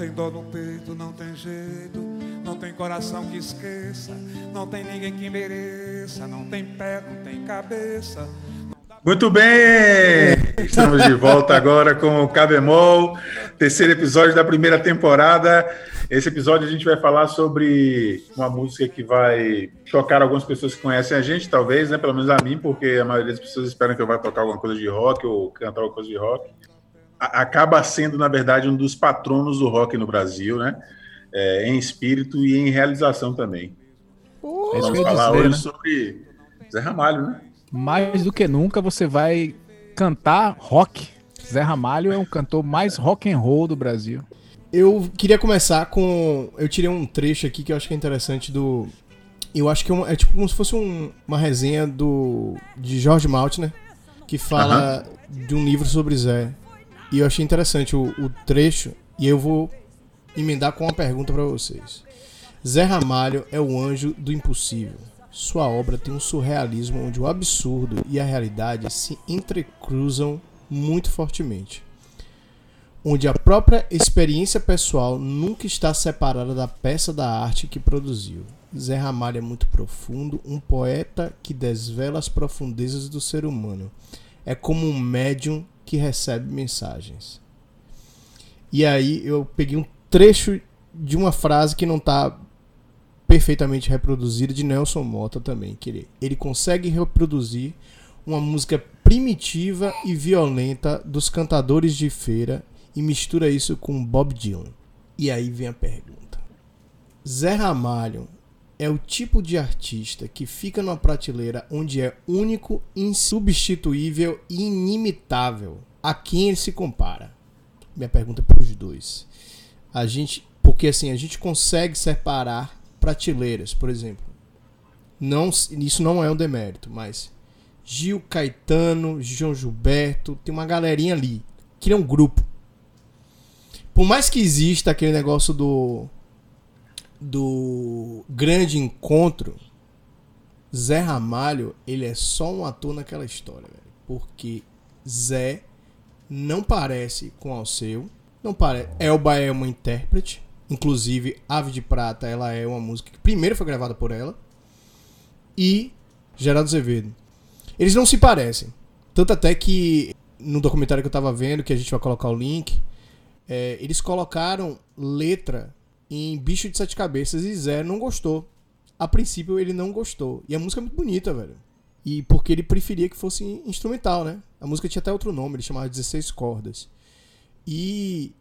tem dó no peito, não tem jeito. Não tem coração que esqueça. Não tem ninguém que mereça. Não tem pé, não tem cabeça. Muito bem! Estamos de volta agora com o Cabemol, terceiro episódio da primeira temporada. Esse episódio a gente vai falar sobre uma música que vai tocar algumas pessoas que conhecem a gente, talvez, né? Pelo menos a mim, porque a maioria das pessoas esperam que eu vá tocar alguma coisa de rock ou cantar alguma coisa de rock. Acaba sendo, na verdade, um dos patronos do rock no Brasil, né? É, em espírito e em realização também. Uh, Vamos falar dizer, hoje né? sobre Zé Ramalho, né? mais do que nunca você vai cantar rock. Zé Ramalho é um cantor mais rock and roll do Brasil. Eu queria começar com. Eu tirei um trecho aqui que eu acho que é interessante do. Eu acho que é, um, é tipo como se fosse um, uma resenha do de George Maltner, que fala de um livro sobre Zé. E eu achei interessante o, o trecho, e eu vou emendar com uma pergunta para vocês. Zé Ramalho é o anjo do impossível. Sua obra tem um surrealismo onde o absurdo e a realidade se entrecruzam muito fortemente. Onde a própria experiência pessoal nunca está separada da peça da arte que produziu. Zé Ramalho é muito profundo, um poeta que desvela as profundezas do ser humano. É como um médium que recebe mensagens. E aí eu peguei um trecho de uma frase que não está perfeitamente reproduzida de Nelson Mota também, que ele, ele consegue reproduzir uma música primitiva e violenta dos cantadores de feira e mistura isso com Bob Dylan. E aí vem a pergunta. Zé Ramalho é o tipo de artista que fica numa prateleira onde é único, insubstituível e inimitável. A quem ele se compara? Minha pergunta é para os dois. A gente, porque assim, a gente consegue separar prateleiras, por exemplo. Não, isso não é um demérito, mas Gil Caetano, João Gilberto, tem uma galerinha ali, que é um grupo. Por mais que exista aquele negócio do do grande encontro, Zé Ramalho, ele é só um ator naquela história, velho, porque Zé não parece com Alceu, não parece, Elba é uma intérprete, Inclusive, Ave de Prata, ela é uma música que primeiro foi gravada por ela. E Geraldo Azevedo. Eles não se parecem. Tanto até que no documentário que eu tava vendo, que a gente vai colocar o link, é, eles colocaram letra em Bicho de Sete Cabeças e Zé não gostou. A princípio ele não gostou. E a música é muito bonita, velho. E porque ele preferia que fosse instrumental, né? A música tinha até outro nome, ele chamava 16 cordas. E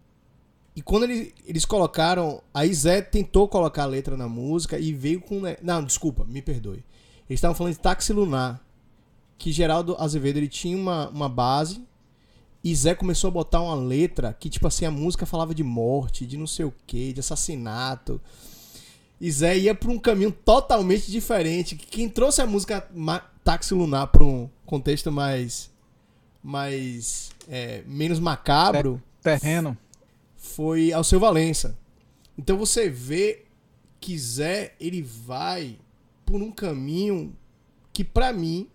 e quando ele, eles colocaram. Aí Zé tentou colocar a letra na música e veio com. Não, desculpa, me perdoe. Eles estavam falando de Táxi Lunar. Que Geraldo Azevedo ele tinha uma, uma base. E Zé começou a botar uma letra que, tipo assim, a música falava de morte, de não sei o que, de assassinato. E Zé ia para um caminho totalmente diferente. Quem trouxe a música Táxi Lunar para um contexto mais. mais. É, menos macabro. Terreno foi ao seu Valença. Então você vê que Zé ele vai por um caminho que para mim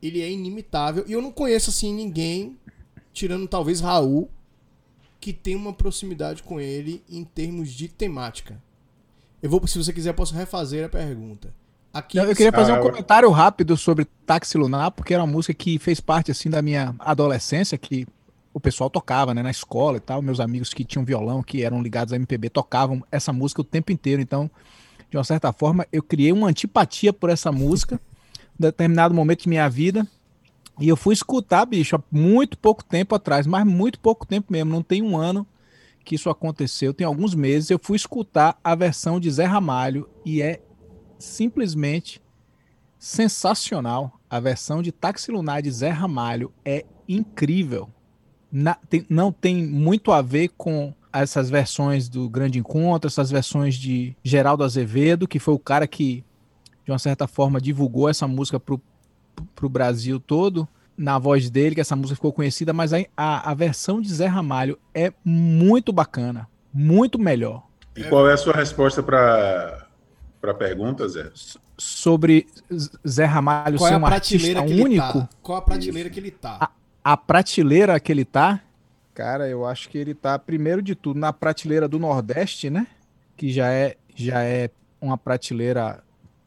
ele é inimitável e eu não conheço assim ninguém tirando talvez Raul que tem uma proximidade com ele em termos de temática. Eu vou, se você quiser, posso refazer a pergunta. Aqui, eu queria fazer um comentário rápido sobre Táxi Lunar, porque era uma música que fez parte assim da minha adolescência, que o pessoal tocava, né, na escola e tal. Meus amigos que tinham violão, que eram ligados a MPB, tocavam essa música o tempo inteiro. Então, de uma certa forma, eu criei uma antipatia por essa música, em determinado momento de minha vida. E eu fui escutar, bicho, há muito pouco tempo atrás, mas muito pouco tempo mesmo, não tem um ano que isso aconteceu, tem alguns meses. Eu fui escutar a versão de Zé Ramalho e é simplesmente sensacional. A versão de Táxi Lunar de Zé Ramalho é incrível na, tem, não tem muito a ver com essas versões do Grande Encontro, essas versões de Geraldo Azevedo, que foi o cara que, de uma certa forma, divulgou essa música pro, pro Brasil todo, na voz dele, que essa música ficou conhecida, mas a, a, a versão de Zé Ramalho é muito bacana, muito melhor. E qual é a sua resposta para para a pergunta, Zé? Sobre Zé Ramalho Qual ser é a um prateleira artista que único. ele tá? Qual a prateleira que ele tá? A, a prateleira que ele tá, cara, eu acho que ele tá, primeiro de tudo, na prateleira do Nordeste, né? Que já é, já é uma prateleira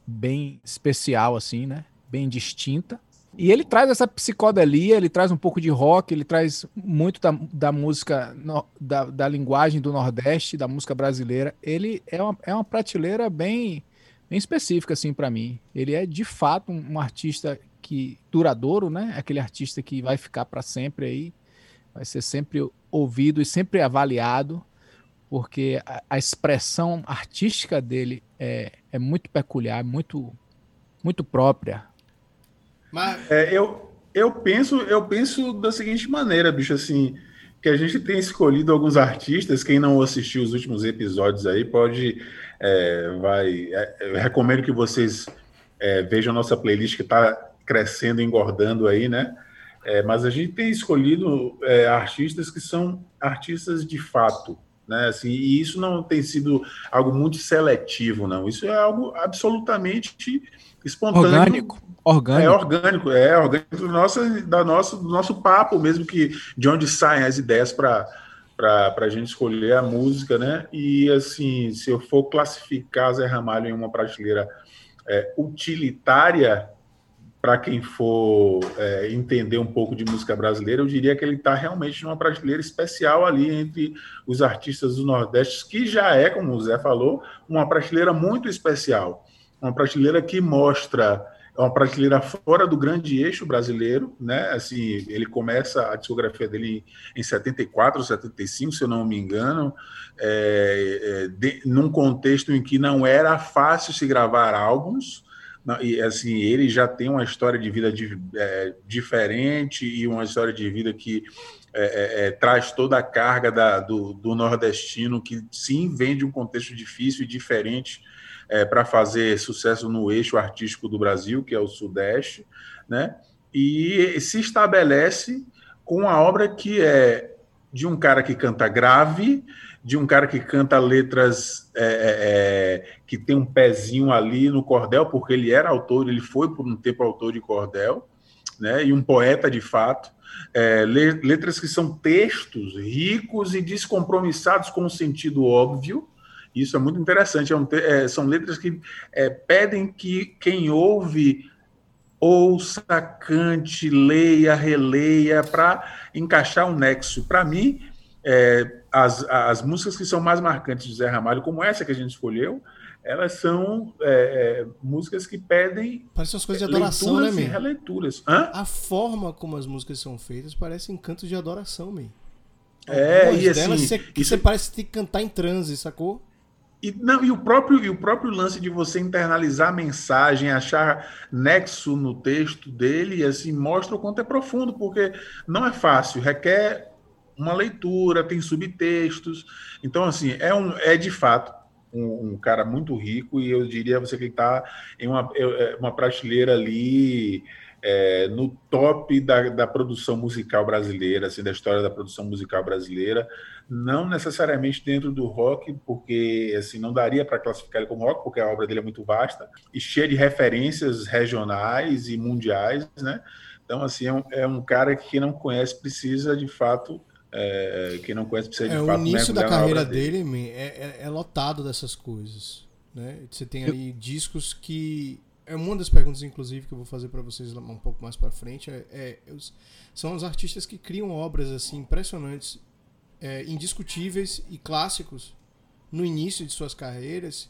bem especial, assim, né? Bem distinta. E ele traz essa psicodelia, ele traz um pouco de rock, ele traz muito da, da música, no, da, da linguagem do Nordeste, da música brasileira. Ele é uma, é uma prateleira bem, bem específica, assim, para mim. Ele é, de fato, um, um artista que duradouro, né? Aquele artista que vai ficar para sempre aí, vai ser sempre ouvido e sempre avaliado, porque a, a expressão artística dele é, é muito peculiar, muito, muito própria. Mas... É, eu, eu, penso, eu penso da seguinte maneira, bicho, assim, que a gente tem escolhido alguns artistas, quem não assistiu os últimos episódios aí, pode, é, vai, é, recomendo que vocês é, vejam a nossa playlist que está crescendo, engordando aí, né? É, mas a gente tem escolhido é, artistas que são artistas de fato, né? Assim, e isso não tem sido algo muito seletivo, não. Isso é algo absolutamente espontâneo. Orgânico. Orgânico. É orgânico, é orgânico do nosso, da nosso, do nosso papo mesmo, que de onde saem as ideias para para a gente escolher a música, né? E assim, se eu for classificar Zé Ramalho em uma prateleira é, utilitária, para quem for é, entender um pouco de música brasileira, eu diria que ele está realmente numa prateleira especial ali entre os artistas do Nordeste, que já é, como o Zé falou, uma prateleira muito especial. Uma prateleira que mostra é uma prateleira fora do grande eixo brasileiro, né? Assim, ele começa a discografia dele em 74, 75, se eu não me engano, é, é, de, num contexto em que não era fácil se gravar álbuns, e assim ele já tem uma história de vida de, é, diferente e uma história de vida que é, é, é, traz toda a carga da, do, do, nordestino que sim vem de um contexto difícil e diferente é, para fazer sucesso no eixo artístico do Brasil, que é o Sudeste, né? E se estabelece com a obra que é de um cara que canta grave, de um cara que canta letras é, é, é, que tem um pezinho ali no cordel, porque ele era autor, ele foi por um tempo autor de cordel, né? E um poeta de fato. É, letras que são textos ricos e descompromissados com o sentido óbvio, isso é muito interessante. É um, é, são letras que é, pedem que quem ouve ouça, cante, leia, releia, para encaixar um nexo. Para mim, é, as, as músicas que são mais marcantes de Zé Ramalho, como essa que a gente escolheu, elas são é, é, músicas que pedem. Parece umas coisas de adoração, né, man? releituras. Hã? A forma como as músicas são feitas parece cantos de adoração, man. É, e assim. Delas, você, isso... você parece ter que cantar em transe, sacou? E, não, e, o próprio, e o próprio lance de você internalizar a mensagem, achar nexo no texto dele, assim, mostra o quanto é profundo, porque não é fácil, requer uma leitura, tem subtextos. Então, assim, é, um, é de fato um, um cara muito rico, e eu diria você que está em uma, é, é, uma prateleira ali é, no top da, da, produção musical brasileira, assim, da história da produção musical brasileira, não necessariamente dentro do rock, porque assim não daria para classificar ele como rock, porque a obra dele é muito vasta e cheia de referências regionais e mundiais, né? Então assim é um, é um cara que não conhece precisa de fato é, quem não conhece precisa de é, fato. O início da carreira dele, dele é, é, é, lotado dessas coisas, né? Você tem ali Eu... discos que é uma das perguntas, inclusive, que eu vou fazer para vocês um pouco mais para frente. É, é, são os artistas que criam obras assim impressionantes, é, indiscutíveis e clássicos no início de suas carreiras.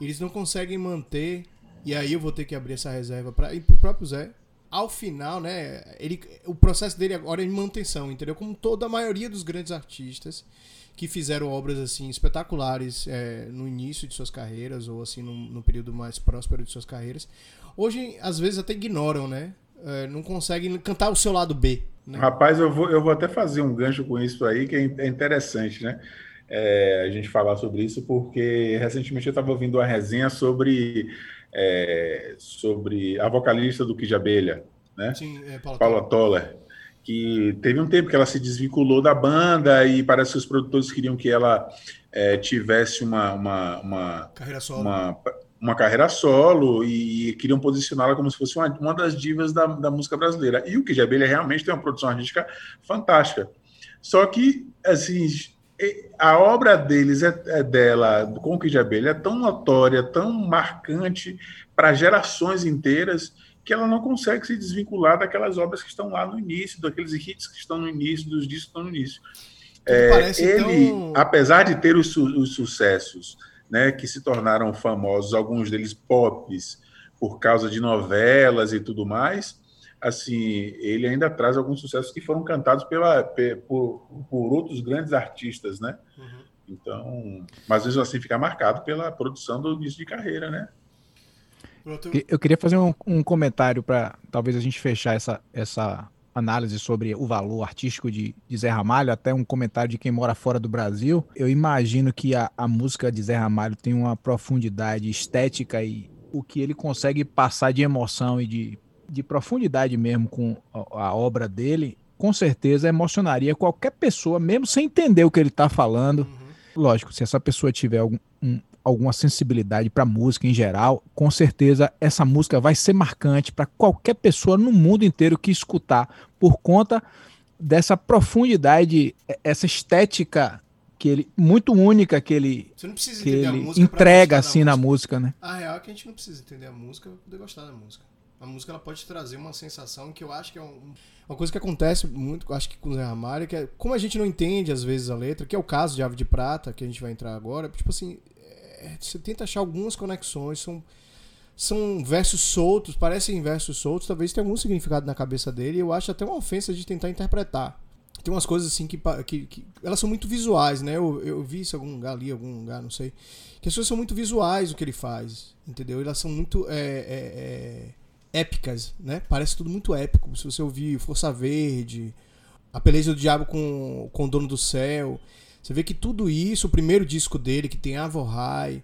Eles não conseguem manter. E aí eu vou ter que abrir essa reserva para ir pro próprio Zé. Ao final, né? Ele, o processo dele agora é de manutenção, entendeu? Como toda a maioria dos grandes artistas que fizeram obras assim espetaculares é, no início de suas carreiras ou assim no, no, período mais próspero de suas carreiras. Hoje, às vezes, até ignoram, né? É, não conseguem cantar o seu lado B. Né? Rapaz, eu vou, eu vou até fazer um gancho com isso aí, que é, é interessante, né? É, a gente falar sobre isso, porque recentemente eu estava ouvindo uma resenha sobre, é, sobre a vocalista do Kid Abelha, né? Sim, é, Paula, Paula Toller que teve um tempo que ela se desvinculou da banda e parece que os produtores queriam que ela é, tivesse uma, uma, uma carreira solo. Uma, uma carreira solo e queriam posicioná-la como se fosse uma, uma das divas da, da, música brasileira. E o Kid Abelha realmente tem uma produção artística fantástica. Só que, assim, a obra deles é, é dela, com o Kid Abelha, é tão notória, tão marcante para gerações inteiras que ela não consegue se desvincular daquelas obras que estão lá no início, daqueles hits que estão no início, dos discos que estão no início. É, ele, tão... apesar de ter os, os sucessos né, que se tornaram famosos, alguns deles pops, por causa de novelas e tudo mais, assim, ele ainda traz alguns sucessos que foram cantados pela, por, por outros grandes artistas, né? Uhum. Então, mas mesmo assim fica marcado pela produção do início de carreira, né? Eu queria fazer um, um comentário para talvez a gente fechar essa, essa análise sobre o valor artístico de, de, Zé Ramalho, até um comentário de quem mora fora do Brasil. Eu imagino que a, a música de Zé Ramalho tem uma profundidade estética e o que ele consegue passar de emoção e de, de profundidade mesmo com a, a obra dele, com certeza emocionaria qualquer pessoa, mesmo sem entender o que ele está falando. Uhum. Lógico, se essa pessoa tiver algum, um, alguma sensibilidade para música em geral, com certeza essa música vai ser marcante para qualquer pessoa no mundo inteiro que escutar, por conta dessa profundidade, essa estética que ele muito única que ele, que ele entrega assim na música, né? A real é que a gente não precisa entender a música para poder gostar da música. A música ela pode trazer uma sensação que eu acho que é um, uma coisa que acontece muito, acho que com o Zé Ramalho, que é como a gente não entende às vezes a letra, que é o caso de Ave de Prata, que a gente vai entrar agora, tipo assim, é, você tenta achar algumas conexões, são, são versos soltos, parecem versos soltos, talvez tenha algum significado na cabeça dele, e eu acho até uma ofensa de tentar interpretar. Tem umas coisas assim que, que, que elas são muito visuais, né? Eu, eu vi isso em algum lugar ali, algum lugar, não sei. Que as coisas são muito visuais o que ele faz, entendeu? Elas são muito é, é, é, épicas, né? Parece tudo muito épico. Se você ouvir Força Verde, A Peleja do Diabo com, com o Dono do Céu, você vê que tudo isso, o primeiro disco dele, que tem Avohai,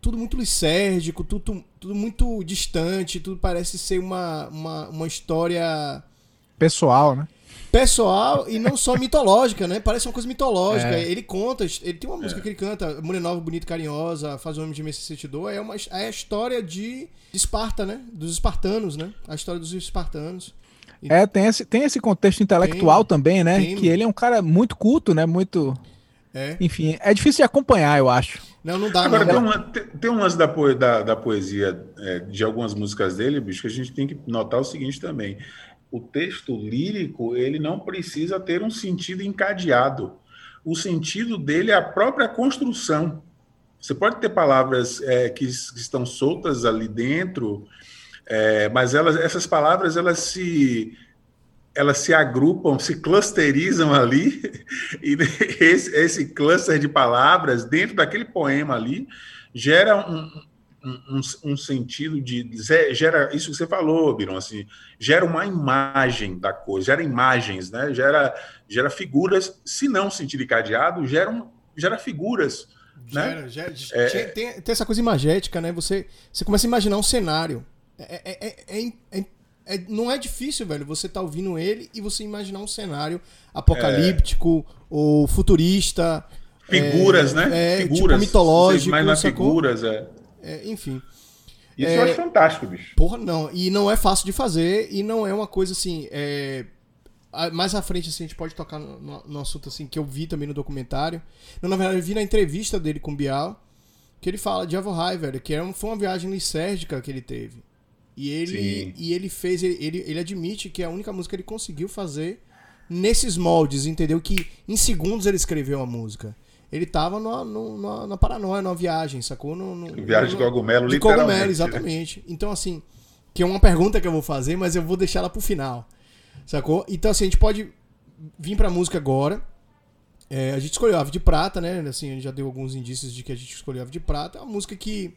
tudo muito lisérgico, tudo, tudo muito distante, tudo parece ser uma, uma, uma história. Pessoal, né? Pessoal e não só mitológica, né? Parece uma coisa mitológica. É. Ele conta, ele tem uma música é. que ele canta, Mulher Nova, Bonita Carinhosa, Faz o Homem de Necessitador, é, uma, é a história de Esparta, né? Dos espartanos, né? A história dos espartanos. É, tem esse, tem esse contexto intelectual tem, também, né? Tem. Que ele é um cara muito culto, né? Muito. É. Enfim, é difícil de acompanhar, eu acho. Não, não dá. Agora, não. Tem, uma, tem, tem um lance da, da, da poesia é, de algumas músicas dele, bicho, que a gente tem que notar o seguinte também. O texto lírico, ele não precisa ter um sentido encadeado. O sentido dele é a própria construção. Você pode ter palavras é, que, que, estão soltas ali dentro, é, mas elas, essas palavras elas se elas se agrupam, se clusterizam ali, e esse, esse cluster de palavras dentro daquele poema ali gera um, um, um, sentido de. gera isso que você falou, Biron, assim, gera uma imagem da coisa, gera imagens, né? Gera, gera figuras, se não sentido cadeado, gera, um, gera figuras. Né? Gera, gera, é, tem, tem, essa coisa imagética, né? Você, você começa a imaginar um cenário. É, é, é, é, é é, não é difícil, velho, você tá ouvindo ele e você imaginar um cenário apocalíptico ou futurista. Figuras, né? É, tipo figuras. Tipo, mitológico. Mais na figuras, é. É. Enfim. Isso eu acho fantástico, bicho. Porra, não. E não é fácil de fazer e não é uma coisa assim. mais à frente, assim, a gente pode tocar no, no, assunto assim que eu vi também no documentário. Não, na verdade, eu vi na entrevista dele com o Bial, que ele fala de Avohai, velho, que era, foi uma viagem lisérgica que ele teve. E ele, e ele fez, ele, ele admite que é a única música que ele conseguiu fazer nesses moldes, entendeu? Que em segundos ele escreveu a música. Ele tava no, na paranoia, numa viagem, sacou? No, no viagem de cogumelo, de cogumelo, exatamente. Então, assim, que é uma pergunta que eu vou fazer, mas eu vou deixar ela pro final, sacou? Então, assim, a gente pode vir pra música agora. É, a gente escolheu Ave de Prata, né? Assim, a gente já deu alguns indícios de que a gente escolheu Ave de Prata. É uma música que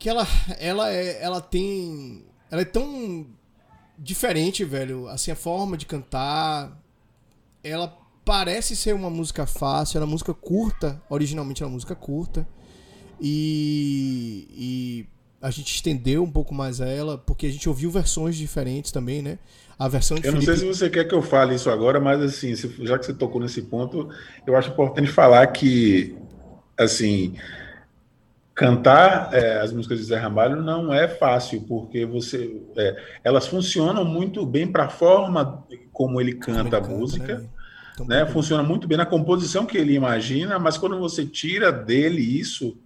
que ela ela é, ela tem ela é tão diferente, velho, assim a forma de cantar, ela parece ser uma música fácil, ela é uma música curta, originalmente é uma música curta. E, e a gente estendeu um pouco mais ela, porque a gente ouviu versões diferentes também, né? A versão de Eu não Felipe... sei se você quer que eu fale isso agora, mas assim, já que você tocou nesse ponto, eu acho importante falar que assim, cantar é, as músicas de Zé Ramalho não é fácil, porque você é, elas funcionam muito bem para a forma como ele canta como ele a música. Canta, né? Então, né? Funciona muito bem na composição que ele imagina, mas quando você tira dele isso,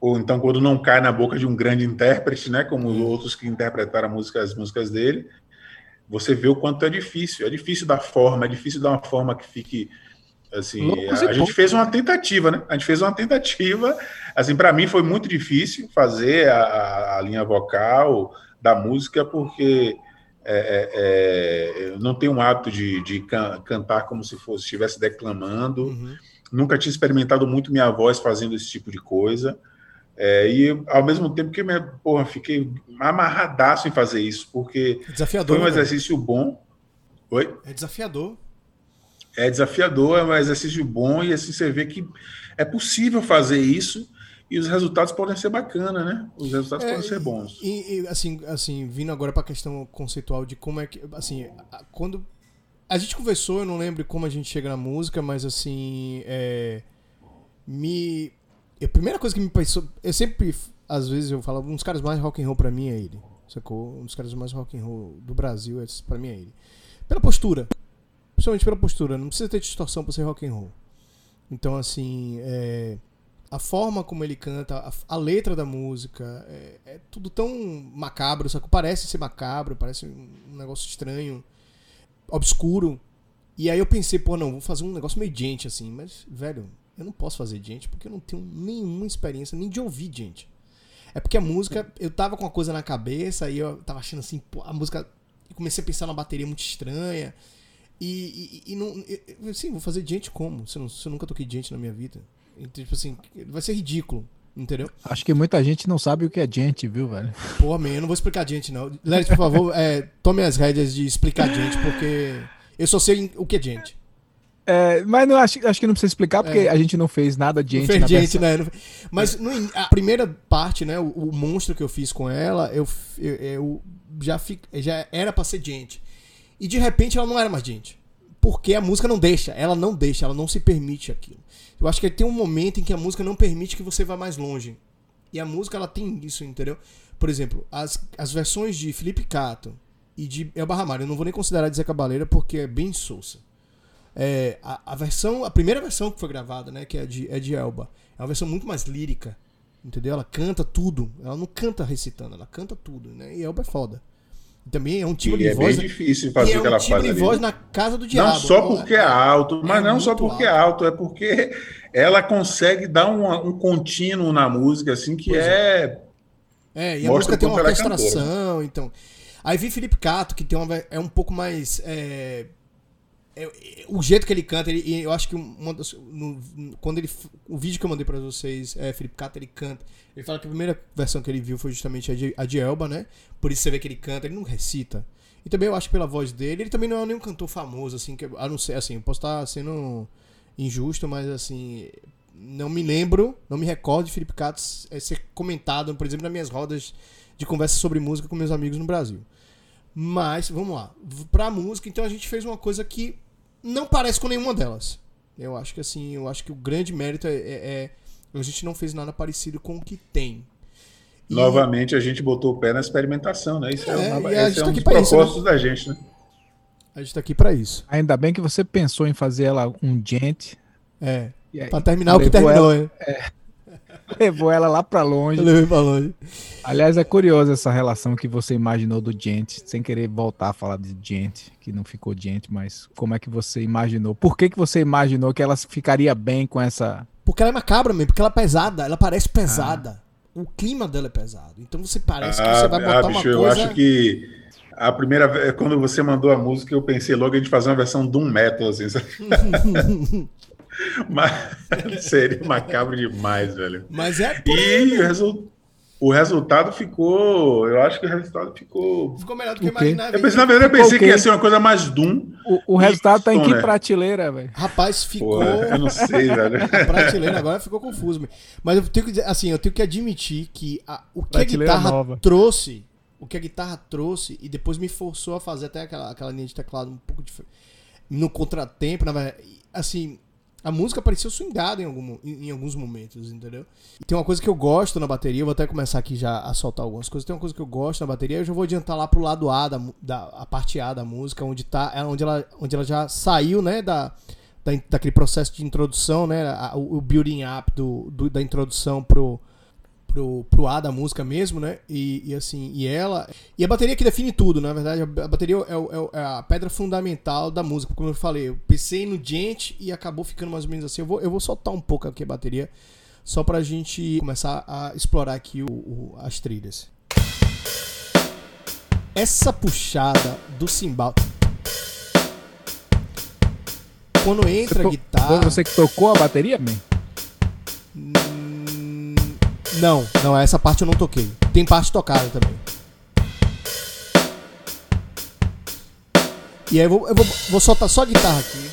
ou então quando não cai na boca de um grande intérprete, né, como os outros que interpretaram música, as músicas dele, você vê o quanto é difícil. É difícil dar forma, é difícil dar uma forma que fique assim. a, a gente fez uma tentativa, né? A gente fez uma tentativa. Assim, para mim foi muito difícil fazer a, a linha vocal da música porque é, é, é, eu não tenho um hábito de, de can, cantar como se fosse estivesse declamando. Uhum. Nunca tinha experimentado muito minha voz fazendo esse tipo de coisa. É, e ao mesmo tempo que eu porra, fiquei amarradaço em fazer isso, porque desafiador, foi um né? exercício bom. Oi? É desafiador. É desafiador, é um exercício bom, e assim você vê que é possível fazer isso e os resultados podem ser bacanas, né? Os resultados é, podem ser bons. E, e, assim, assim, vindo agora para a questão conceitual de como é que, assim, quando a gente conversou, eu não lembro como a gente chega na música, mas assim, é, me a primeira coisa que me pensou, eu sempre, às vezes eu falo, um dos caras mais rock and roll para mim é ele, sacou? Um dos caras mais rock and roll do Brasil, é, para mim é ele. Pela postura, principalmente pela postura, não precisa ter distorção para ser rock and roll. Então assim, é, a forma como ele canta, a, a letra da música, é, é, tudo tão macabro, sacou? Parece ser macabro, parece um negócio estranho, obscuro. E aí eu pensei, pô, não, vou fazer um negócio meio gente assim, mas velho, eu não posso fazer gente porque eu não tenho nenhuma experiência nem de ouvir gente. É porque a música, eu tava com uma coisa na cabeça e eu tava achando assim, pô, a música. Eu comecei a pensar numa bateria muito estranha. E, e, e não. Assim, vou fazer gente como? Se eu, não, se eu nunca toquei gente na minha vida. Então, tipo assim, vai ser ridículo. Entendeu? Acho que muita gente não sabe o que é gente, viu, velho? Pô, man, eu não vou explicar gente, não. Leris, por favor, é, tome as rédeas de explicar gente, porque eu só sei o que é gente. É, mas não, acho, acho que não precisa explicar, porque é. a gente não fez nada de gente. Não fez gente, né? Mas no, a primeira parte, né? O, o, monstro que eu fiz com ela, eu, eu, eu já, fi, já era pra ser gente. E de repente ela não era mais gente. Porque a música não deixa, ela não deixa, ela não se permite aquilo. Eu acho que tem um momento em que a música não permite que você vá mais longe. E a música ela tem isso, entendeu? Por exemplo, as, as versões de Felipe Cato e de Elba Ramalho, eu não vou nem considerar de Zé Cabaleira porque é bem sousa. É, a, a, versão, a primeira versão que foi gravada, né, que é de, é de Elba, é uma versão muito mais lírica, entendeu? Ela canta tudo, ela não canta recitando, ela canta tudo, né? E Elba é foda. E também é um tipo de é voz. É bem difícil fazer o que ela faz. É um tipo de voz na casa do diabo. Não só porque é, é alto, mas é não só porque alto. é alto, é porque ela consegue dar um, um contínuo na música, assim, que é. é. e a música tem uma orquestração, então. Aí vi Felipe Cato, que tem uma, é um pouco mais. É, é, o jeito que ele canta, ele, eu acho que no, quando ele o vídeo que eu mandei para vocês, é, Felipe Cata, ele canta. Ele fala que a primeira versão que ele viu foi justamente a de, a de Elba, né? Por isso você vê que ele canta, ele não recita. E também eu acho que pela voz dele, ele também não é nenhum cantor famoso assim, que a não ser assim, eu posso estar sendo injusto, mas assim, não me lembro, não me recordo de Felipe Cato é, ser comentado, por exemplo, nas minhas rodas de conversa sobre música com meus amigos no Brasil. Mas, vamos lá. Pra música, então a gente fez uma coisa que não parece com nenhuma delas. Eu acho que assim, eu acho que o grande mérito é, é, é a gente não fez nada parecido com o que tem. E... Novamente a gente botou o pé na experimentação, né? Isso é, é, uma, esse é tá um dos propósitos isso, né? da gente, né? A gente tá aqui para isso. Ainda bem que você pensou em fazer ela um gente. É. Para terminar o que terminou, ela, é. Levou ela lá pra longe. Levei pra longe. Aliás, é curioso essa relação que você imaginou do gente, sem querer voltar a falar de gente, que não ficou gente, mas como é que você imaginou? Por que, que você imaginou que ela ficaria bem com essa. Porque ela é macabra mesmo, porque ela é pesada, ela parece pesada. Ah. O clima dela é pesado. Então você parece que você vai ah, botar ah, bicho, uma coisa. Eu acho que a primeira vez, quando você mandou a música, eu pensei logo a gente fazer uma versão de um metal, assim, sabe? Mas seria macabro demais, velho. Mas é. E o, resu... o, resultado ficou. Eu acho que o resultado ficou. Ficou melhor do que eu imaginava. Eu pensei, na verdade, eu pensei que ia ser uma coisa mais Doom. O, o resultado tá em que né? prateleira, velho? Rapaz, ficou. Pô, eu não sei, velho. A prateleira agora ficou confuso. Mas eu tenho que dizer, assim, eu tenho que admitir que a, o que prateleira a guitarra nova. trouxe. O que a guitarra trouxe e depois me forçou a fazer até aquela, aquela linha de teclado um pouco diferente. No contratempo, na verdade. Assim, A música parecia swingada em, algum, em, em, alguns momentos, entendeu? E tem uma coisa que eu gosto na bateria, eu vou até começar aqui já a soltar algumas coisas. Tem uma coisa que eu gosto na bateria, eu já vou adiantar lá pro lado A da, da a parte A da música, onde tá, é onde ela, onde ela já saiu, né, da, da daquele processo de introdução, né, a, o, building up do, do, da introdução pro pro, pro A da música mesmo, né? E, e, assim, e ela. E a bateria que define tudo, na verdade. A bateria é, é, é, a pedra fundamental da música. Como eu falei, eu pensei no gente e acabou ficando mais ou menos assim. Eu vou, eu vou soltar um pouco aqui a bateria, só pra gente começar a explorar aqui o, o as trilhas. Essa puxada do cimbal. Quando entra a guitarra. Foi você que tocou a bateria, man? Não, não, essa parte eu não toquei. Tem parte tocada também. E aí eu vou, eu vou, vou soltar só a guitarra aqui.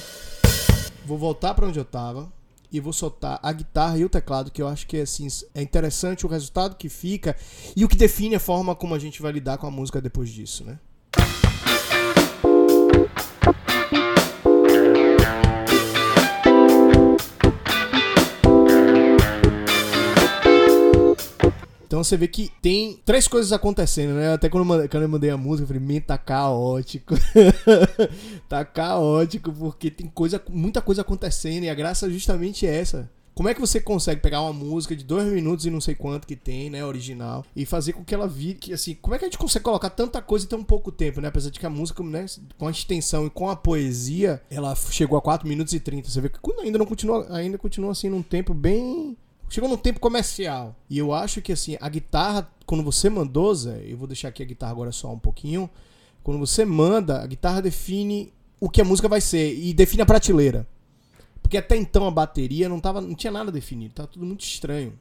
Vou voltar para onde eu tava. E vou soltar a guitarra e o teclado, que eu acho que é, assim, é interessante o resultado que fica e o que define a forma como a gente vai lidar com a música depois disso, né? Então você vê que tem três coisas acontecendo, né? Até quando eu mandei, quando eu mandei a música, eu falei, man, tá caótico. tá caótico, porque tem coisa, muita coisa acontecendo e a graça é justamente essa. Como é que você consegue pegar uma música de dois minutos e não sei quanto que tem, né, original, e fazer com que ela vire, que assim, como é que a gente consegue colocar tanta coisa em tão pouco tempo, né? Apesar de que a música, né, com a extensão e com a poesia, ela chegou a 4 minutos e 30. Você vê que ainda não continua, ainda continua assim num tempo bem chegou num tempo comercial. E eu acho que assim, a guitarra, quando você mandou, Zé, eu vou deixar aqui a guitarra agora só um pouquinho. Quando você manda, a guitarra define o que a música vai ser e define a prateleira. Porque até então a bateria não, tava, não tinha nada definido, tava tudo muito estranho.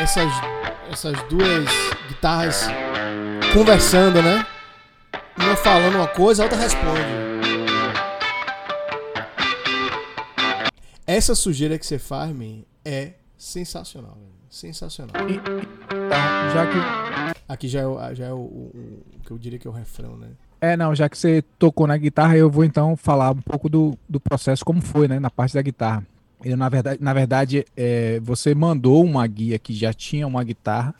Essas, essas duas guitarras conversando, né? Uma falando uma coisa, a outra responde. Essa sujeira que você faz, man, é sensacional, velho. Sensacional. E, tá, já que. Aqui já é, o, já é o, o, o, que eu diria que é o refrão, né? É, não, já que você tocou na guitarra, eu vou então falar um pouco do, do processo, como foi, né, na parte da guitarra. Eu, na verdade, na verdade é, você mandou uma guia que já tinha uma guitarra,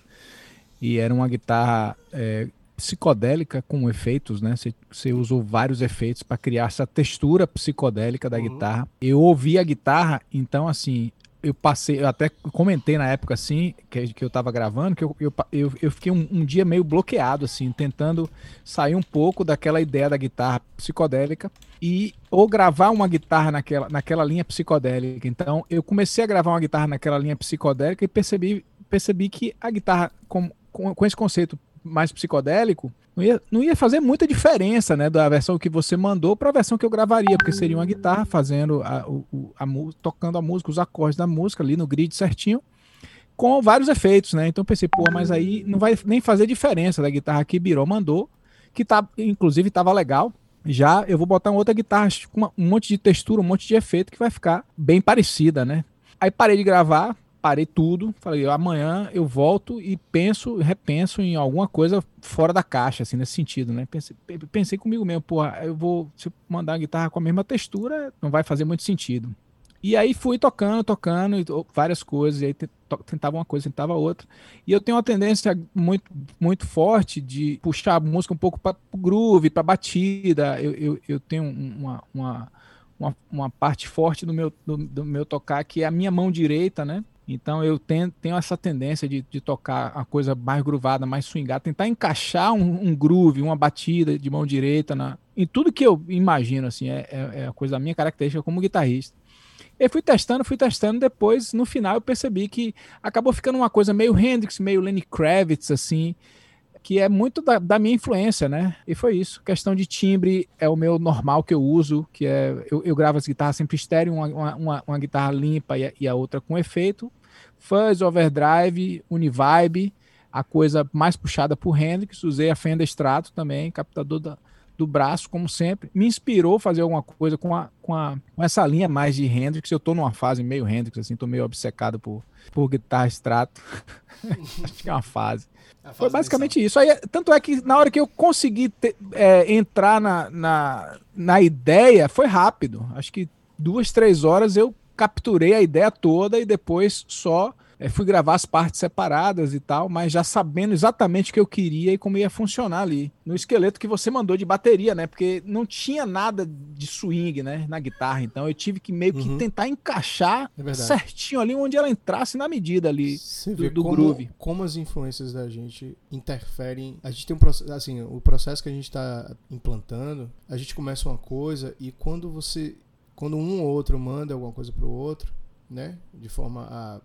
e era uma guitarra é, psicodélica com efeitos, né? Você, você usou vários efeitos para criar essa textura psicodélica da uhum. guitarra. Eu ouvi a guitarra, então assim, eu passei, eu até comentei na época assim, que, que eu tava gravando, que eu, eu, eu, eu fiquei um, um, dia meio bloqueado, assim, tentando sair um pouco daquela ideia da guitarra psicodélica e ou gravar uma guitarra naquela, naquela linha psicodélica. Então, eu comecei a gravar uma guitarra naquela linha psicodélica e percebi, percebi que a guitarra, com, com, com esse conceito mais psicodélico, não ia, não ia fazer muita diferença, né, da versão que você mandou para a versão que eu gravaria, porque seria uma guitarra fazendo a, o, a, tocando a música, os acordes da música ali no grid certinho, com vários efeitos, né? Então pensei, pô, mas aí não vai nem fazer diferença da guitarra que Biró mandou, que tá, inclusive estava legal. Já eu vou botar uma outra guitarra com um monte de textura, um monte de efeito que vai ficar bem parecida, né? Aí parei de gravar, parei tudo, falei, amanhã eu volto e penso, repenso em alguma coisa fora da caixa, assim, nesse sentido, né? Pensei, pensei comigo mesmo, porra, eu vou, se eu mandar uma guitarra com a mesma textura, não vai fazer muito sentido. E aí fui tocando, tocando, várias coisas, e aí tentava uma coisa, tentava outra. E eu tenho uma tendência muito, muito forte de puxar a música um pouco para o groove, para batida. Eu, eu, eu tenho uma, uma, uma, uma, parte forte do meu, do, do, meu tocar, que é a minha mão direita, né? Então eu tenho, tenho essa tendência de, de, tocar a coisa mais groovada, mais swingada, tentar encaixar um, um, groove, uma batida de mão direita na, em tudo que eu imagino, assim, é, é, é a coisa da minha característica como guitarrista. Eu fui testando, fui testando, depois, no final, eu percebi que acabou ficando uma coisa meio Hendrix, meio Lenny Kravitz, assim, que é muito da, da, minha influência, né? E foi isso. Questão de timbre é o meu normal que eu uso, que é eu, eu gravo as guitarras sempre estéreo, uma, uma, uma guitarra limpa e a, e a, outra com efeito. Fuzz, overdrive, univibe, a coisa mais puxada por Hendrix. Usei a Fender Strato também, captador da, do braço, como sempre. Me inspirou a fazer alguma coisa com, a, com, a, com essa linha mais de Hendrix. Eu tô numa fase meio Hendrix, assim, tô meio obcecado por, por guitarra extrato. Acho que é uma fase. É Foi basicamente isso. Aí, tanto é que na hora que eu consegui ter, é, entrar na, na, na ideia, foi rápido. Acho que duas, três horas eu capturei a ideia toda e depois só é, fui gravar as partes separadas e tal, mas já sabendo exatamente o que eu queria e como ia funcionar ali. No esqueleto que você mandou de bateria, né? Porque não tinha nada de swing, né? Na guitarra. Então eu tive que meio que uhum. tentar encaixar é certinho ali onde ela entrasse na medida ali você do, do como, groove. Como as influências da gente interferem. A gente tem um processo. Assim, o processo que a gente está implantando, a gente começa uma coisa e quando você. Quando um ou outro manda alguma coisa pro outro, né? De forma a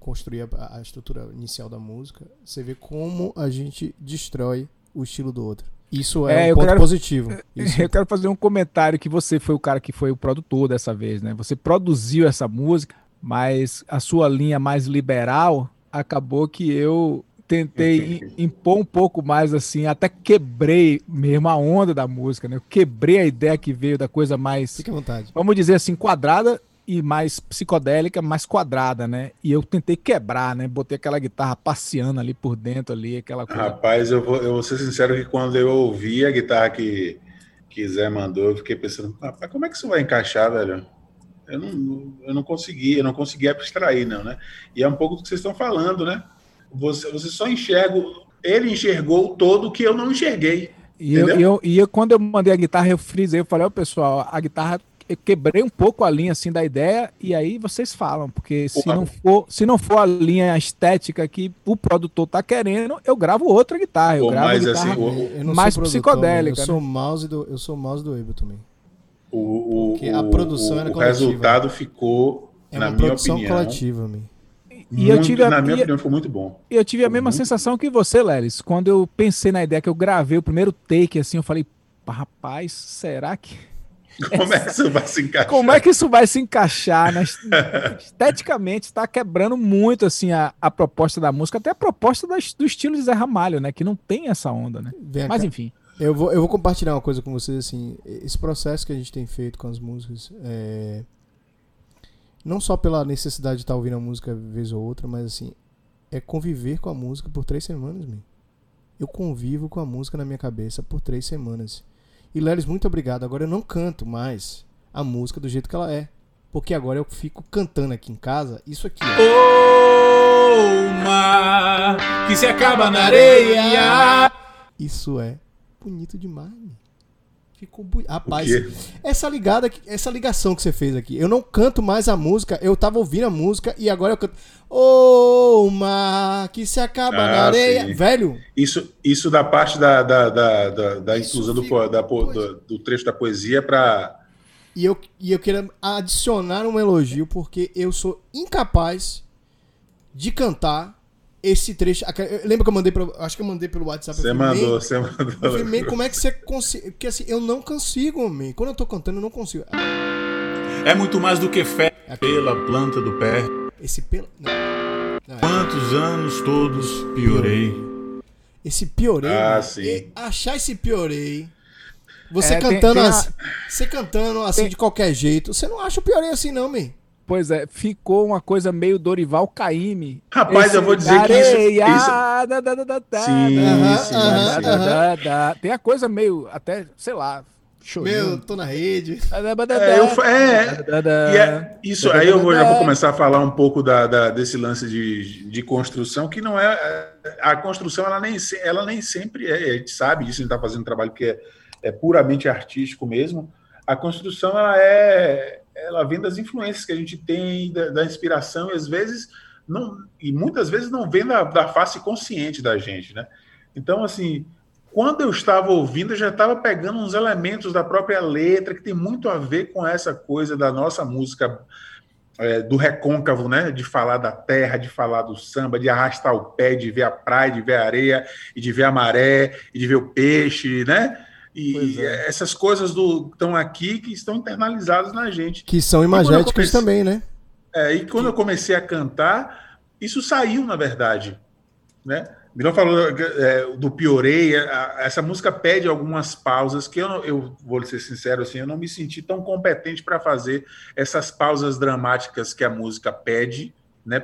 construir a, a estrutura inicial da música, você vê como a gente destrói o estilo do outro. Isso é, é um ponto quero, positivo. Isso. Eu quero fazer um comentário que você foi o cara que foi o produtor dessa vez, né? Você produziu essa música, mas a sua linha mais liberal acabou que eu tentei impor um pouco mais assim, até quebrei mesmo a onda da música, né? Eu quebrei a ideia que veio da coisa mais, Fique à vontade. vamos dizer assim, quadrada e mais psicodélica, mais quadrada, né? E eu tentei quebrar, né? Botei aquela guitarra passeando ali por dentro ali, aquela coisa. Rapaz, eu vou, eu vou ser sincero que quando eu ouvi a guitarra que, que Zé mandou, eu fiquei pensando, rapaz, como é que isso vai encaixar, velho? Eu não, eu não consegui, eu não consegui abstrair, não, né? E é um pouco do que vocês estão falando, né? Você, você só enxerga, ele enxergou todo o que eu não enxerguei. E eu, eu, e eu, quando eu mandei a guitarra, eu frisei, eu falei, ó, oh, pessoal, a guitarra eu quebrei um pouco a linha assim da ideia e aí vocês falam, porque se não for, se não for a linha estética que o produtor tá querendo, eu gravo outra guitarra, eu Pô, gravo guitarra assim, mais psicodélica. Eu sou né? mouse do eu sou mouse do Ableton também. O, o, a produção o, era o resultado ficou é na minha opinião coletiva, man. E muito, eu tive a, na minha e, opinião, foi muito bom. E eu tive a mesma sensação que você, Lelis. Quando eu pensei na ideia que eu gravei o primeiro take, assim, eu falei, rapaz, será que Como é que isso vai se encaixar? Como é que isso vai se encaixar? Né? Esteticamente está quebrando muito assim a, a proposta da música, até a proposta das, do estilo de Zé Ramalho, né? Que não tem essa onda, né? Vem Mas cá. enfim. Eu vou, eu vou compartilhar uma coisa com vocês, assim, esse processo que a gente tem feito com as músicas, é... não só pela necessidade de estar ouvindo a música vez ou outra, mas assim, é conviver com a música por três semanas, meu. Eu convivo com a música na minha cabeça por três semanas. E Lelis, muito obrigado. Agora eu não canto mais a música do jeito que ela é. Porque agora eu fico cantando aqui em casa isso aqui. Ó. Oh, mar que se acaba na areia. Isso é bonito demais. Ficou bonito. Rapaz, essa ligada, essa ligação que você fez aqui. Eu não canto mais a música, eu tava ouvindo a música e agora eu canto. Ô, oh, mar que se acaba ah, na areia. Sim. Velho. Isso, isso da parte da, da, da, da, da inclusão do, da, do, do, trecho da poesia para. E eu, e eu queria adicionar um elogio, porque eu sou incapaz de cantar esse trecho. Lembra que eu mandei pra, Acho que eu mandei pelo WhatsApp. Você mandou, você mandou. Eu falei, como é que você consegue. Porque assim, eu não consigo, man. Quando eu tô cantando, eu não consigo. É muito mais do que fé é pela planta do pé. Esse pelo. Não. Não, é. Quantos anos todos piorei. Esse piorei. Ah, sim. achar esse piorei. Você é, cantando tem, tem assim, a... Você cantando assim tem... de qualquer jeito. Você não acha o piorei assim, não, man. Pois é, ficou uma coisa meio Dorival Caymmi. Rapaz, eu vou dizer que isso... isso... Tem a coisa meio, até, sei lá, Chorando. Meu, tô na rede. É, eu, é, é isso aí eu vou, já vou começar a falar um pouco da, da, desse lance de, de construção, que não é. A construção, ela nem, ela nem sempre é. A gente sabe disso, a gente está fazendo um trabalho que é, é puramente artístico mesmo. A construção, ela é ela vem das influências que a gente tem, da, da inspiração, e às vezes não, e muitas vezes não vem da, da, face consciente da gente, né? Então, assim, quando eu estava ouvindo, eu já estava pegando uns elementos da própria letra que tem muito a ver com essa coisa da nossa música é, do recôncavo, né? De falar da terra, de falar do samba, de arrastar o pé, de ver a praia, de ver a areia, e de ver a maré, e de ver o peixe, né? E é. essas coisas do estão aqui que estão internalizadas na gente. Que são imagéticas comecei, também, né? É, e quando eu comecei a cantar, isso saiu, na verdade. Né? Milão falou é, do Piorei. essa música pede algumas pausas que eu, eu vou ser sincero assim, eu não me senti tão competente para fazer essas pausas dramáticas que a música pede, né?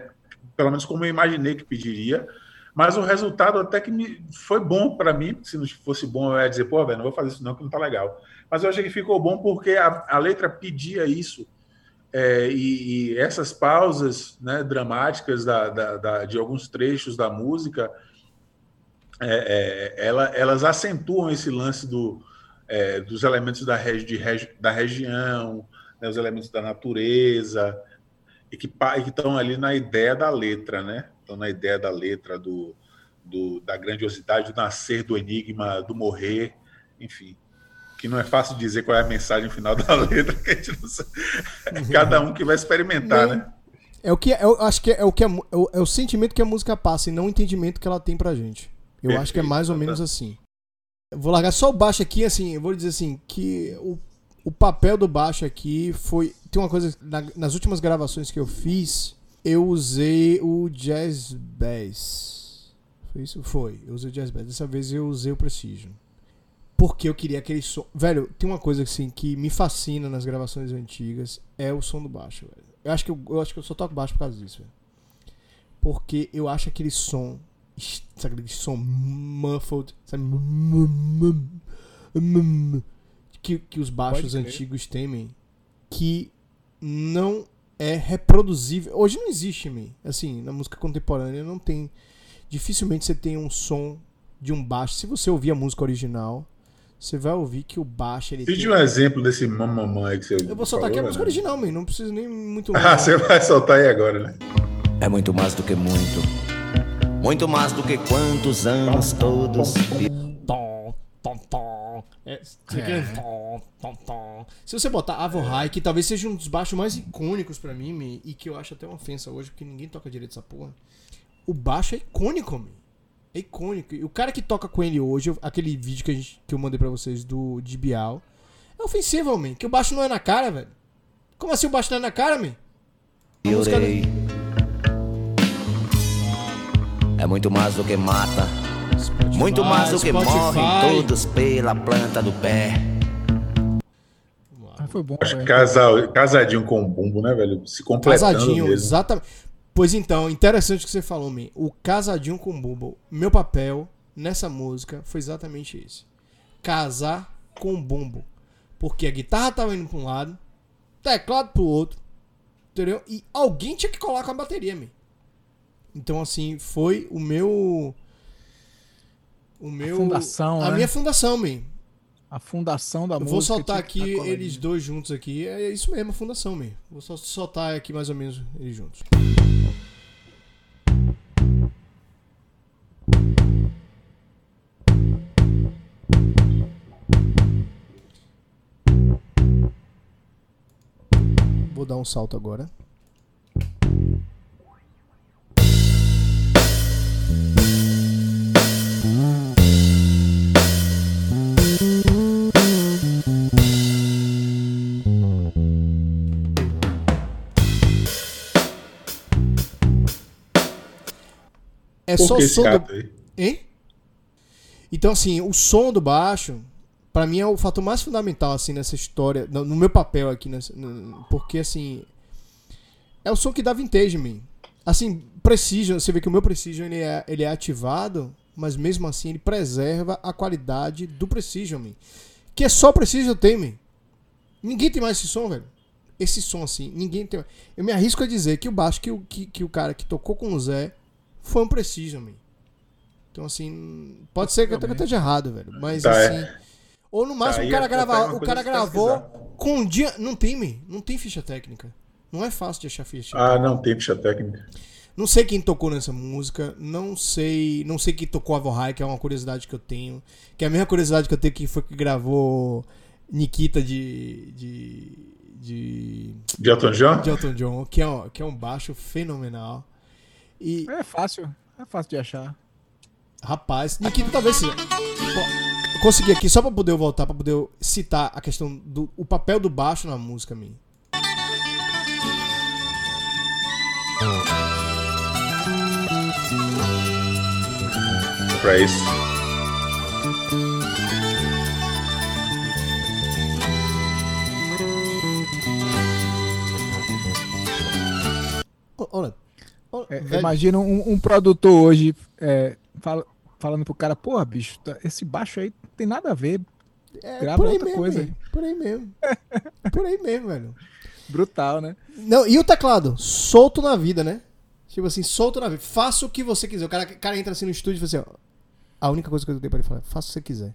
Pelo menos como eu imaginei que pediria. Mas o resultado até que me, foi bom para mim. Se não fosse bom, eu ia dizer, pô, velho, não vou fazer isso não, que não tá legal. Mas eu achei que ficou bom porque a, a letra pedia isso. É, e, e, essas pausas né, dramáticas da, da, da, de alguns trechos da música, é, é, ela, elas acentuam esse lance do, é, dos elementos da, regi, da região, né, os elementos da natureza, e que estão ali na ideia da letra, né? Estão na ideia da letra, do, do, da grandiosidade, do nascer, do enigma, do morrer, enfim que não é fácil dizer qual é a mensagem final da letra, que a gente não sabe. É cada um que vai experimentar, né? É o que eu acho que é, é o que é, é, o, é, o, sentimento que a música passa e não o entendimento que ela tem pra gente. Eu Perfeito, acho que é mais ou menos assim. Eu vou largar só o baixo aqui, assim, eu vou dizer assim, que o, o papel do baixo aqui foi. Tem uma coisa, na, nas últimas gravações que eu fiz, eu usei o Jazz Bass. Foi isso? Foi. Eu usei o Jazz Bass. Dessa vez eu usei o Precision porque eu queria aquele som. Velho, tem uma coisa assim que me fascina nas gravações antigas é o som do baixo, velho. Eu acho que eu, eu acho que eu só toco baixo por causa disso, velho. Porque eu acho aquele som, sabe aquele som muffled, sabe? Que, que os baixos antigos temem, que não é reproduzível. Hoje não existe, man. assim, na música contemporânea não tem. Dificilmente você tem um som de um baixo. Se você ouvir a música original, você vai ouvir que o baixo ele. Pede tem... um exemplo desse mamamã que você. Eu vou soltar falou, aqui a música né? original, man. Não preciso nem muito. Ah, você vai soltar aí agora, né? É muito mais do que muito. Muito mais do que quantos anos todos. Tom, tom, tom. É, é. tom, tom, tom. Se você botar Avon High, que talvez seja um dos baixos mais icônicos para mim, e que eu acho até uma ofensa hoje, porque ninguém toca direito essa porra. O baixo é icônico, man. É icônico. E o cara que toca com ele hoje, aquele vídeo que, a gente, que eu mandei pra vocês do de Bial, é ofensivo, man. Que o baixo não é na cara, velho. Como assim o baixo não é na cara, man? Eu É muito mais do que mata. Spotify, muito mais do que Spotify. morrem todos pela planta do pé. Ah, foi bom. Acho que casal, casadinho com o bumbo, né, velho? Se completando Casadinho, mesmo. exatamente. Pois então, interessante que você falou, me. O casadinho com Bumble. Meu papel nessa música foi exatamente esse. Casar com Bumble. Porque a guitarra tava indo pra um lado, teclado pro outro. Entendeu? E alguém tinha que colocar a bateria, me. Então, assim, foi o meu. O meu. A fundação, A né? minha fundação, me a fundação da eu. Vou soltar aqui eles dois juntos aqui. É isso mesmo, a fundação mesmo. Vou só soltar aqui mais ou menos eles juntos. Vou dar um salto agora. É Por só o som do... Hein? Então, assim, o som do baixo, para mim é o fator mais fundamental, assim, nessa história, no, meu papel aqui, nessa, porque, assim, é o som que dá vintage em mim. Assim, Precision, você vê que o meu Precision, ele é, ele é ativado, mas mesmo assim ele preserva a qualidade do Precision, man. Que é só Precision tem, man. Ninguém tem mais esse som, velho. Esse som, assim, ninguém tem. Eu me arrisco a dizer que o baixo que, que, que o cara que tocou com o Zé foi um Precision, man. Então, assim, pode ser que eu esteja errado, velho. Mas tá, assim. É. Ou no máximo tá, o cara, grava, o cara gravou com um dia. Não tem, man. Não tem ficha técnica. Não é fácil de achar ficha. Ah, não tem ficha técnica. Não sei quem tocou nessa música, não sei, não sei quem tocou a Vorrai, que é uma curiosidade que eu tenho, que é a mesma curiosidade que eu tenho que foi que gravou Nikita de de de, de Elton John, de Elton John, que é, que é um baixo fenomenal. E é fácil, é fácil de achar. Rapaz, Nikita talvez seja. consegui aqui só para poder voltar, para poder citar a questão do o papel do baixo na música, mim. para isso. Olha, é, imagina um, um, produtor hoje é, fala, falando pro cara, porra, bicho, tá, esse baixo aí tem nada a ver. É, Grava por aí outra mesmo, coisa aí. Por aí mesmo. por aí mesmo, velho. Brutal, né? Não, e o teclado? Solto na vida, né? Tipo assim, solto na vida. Faça o que você quiser. O cara, o cara entra assim no estúdio e fala assim, ó. A única coisa que eu tenho pra ele falar, faça o que você quiser.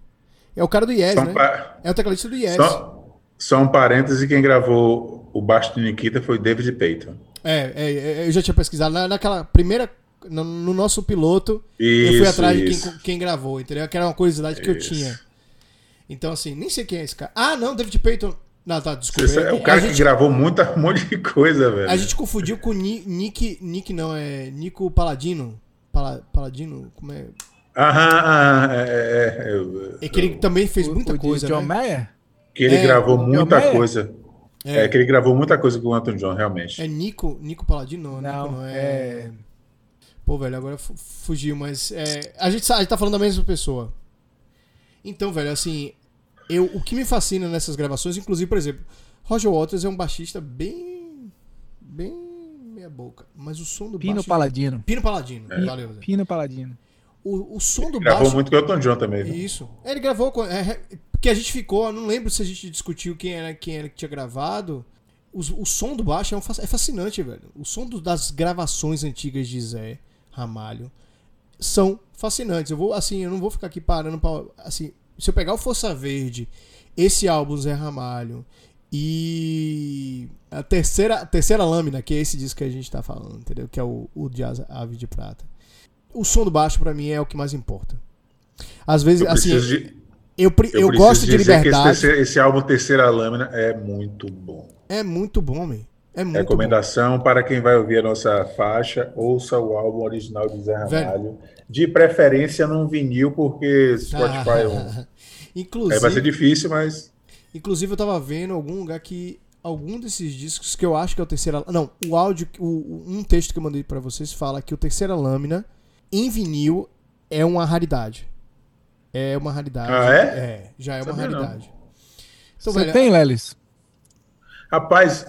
É o cara do Yes, né? É o tecladista do Yes. Só, só um parêntese, quem gravou o baixo de Nikita foi David Payton. É, é, é, eu já tinha pesquisado. Na, naquela primeira. No, no nosso piloto, isso, eu fui atrás isso. de quem, quem, gravou, entendeu? Que era uma curiosidade que isso. eu tinha. Então, assim, nem sei quem é esse cara. Ah, não, David Payton. Não, tá, desculpa. É o cara gente, que gravou muita, um monte de coisa, velho. A gente confundiu com Nick. Nick não, é Nico Paladino. Pala, Paladino? Como é? Aham, é, é, é, é que ele também fez muita o coisa. John né? Mayer? Que ele é, gravou muita coisa. É. é. que ele gravou muita coisa com o Anton John, realmente. É Nico, Nico Paladino? Não, Nico não é... é... Pô, velho, agora fugiu, mas é... a, gente, a gente tá falando da mesma pessoa. Então, velho, assim, eu, o que me fascina nessas gravações, inclusive, por exemplo, Roger Waters é um baixista bem. bem meia boca. Mas o som do Pino baixo. Paladino. Pino Paladino, é. valeu. Pino Paladino. O, o som ele do gravou baixo. Gravou muito com o Elton John também. Viu? Isso. Ele gravou com. É, porque a gente ficou, não lembro se a gente discutiu quem era quem era que tinha gravado. O, o som do baixo é, um, é fascinante, velho. O som do, das gravações antigas de Zé Ramalho são fascinantes. Eu vou, assim, eu não vou ficar aqui parando pra. Assim, se eu pegar o Força Verde, esse álbum Zé Ramalho e a terceira, a terceira lâmina, que é esse disco que a gente tá falando, entendeu? Que é o, o Jazz Ave de Prata. O som do baixo, para mim, é o que mais importa. Às vezes, eu assim. De, eu, eu, eu gosto de liberdade. Esse, esse, álbum Terceira Lâmina é muito bom. É muito bom, man. É muito Recomendação bom. para quem vai ouvir a nossa faixa, ouça o álbum original de Zé Ramalho. De preferência num vinil, porque Spotify ah, é um. Inclusive, é, vai ser difícil, mas. Inclusive, eu tava vendo algum lugar que algum desses discos que eu acho que é o terceira. Não, o áudio, o, um texto que eu mandei para vocês fala que o terceira lâmina em vinil é uma raridade. É uma raridade. Ah, é? É, já é uma Sabia raridade. Então, Você velho, tem, Lelis? Rapaz,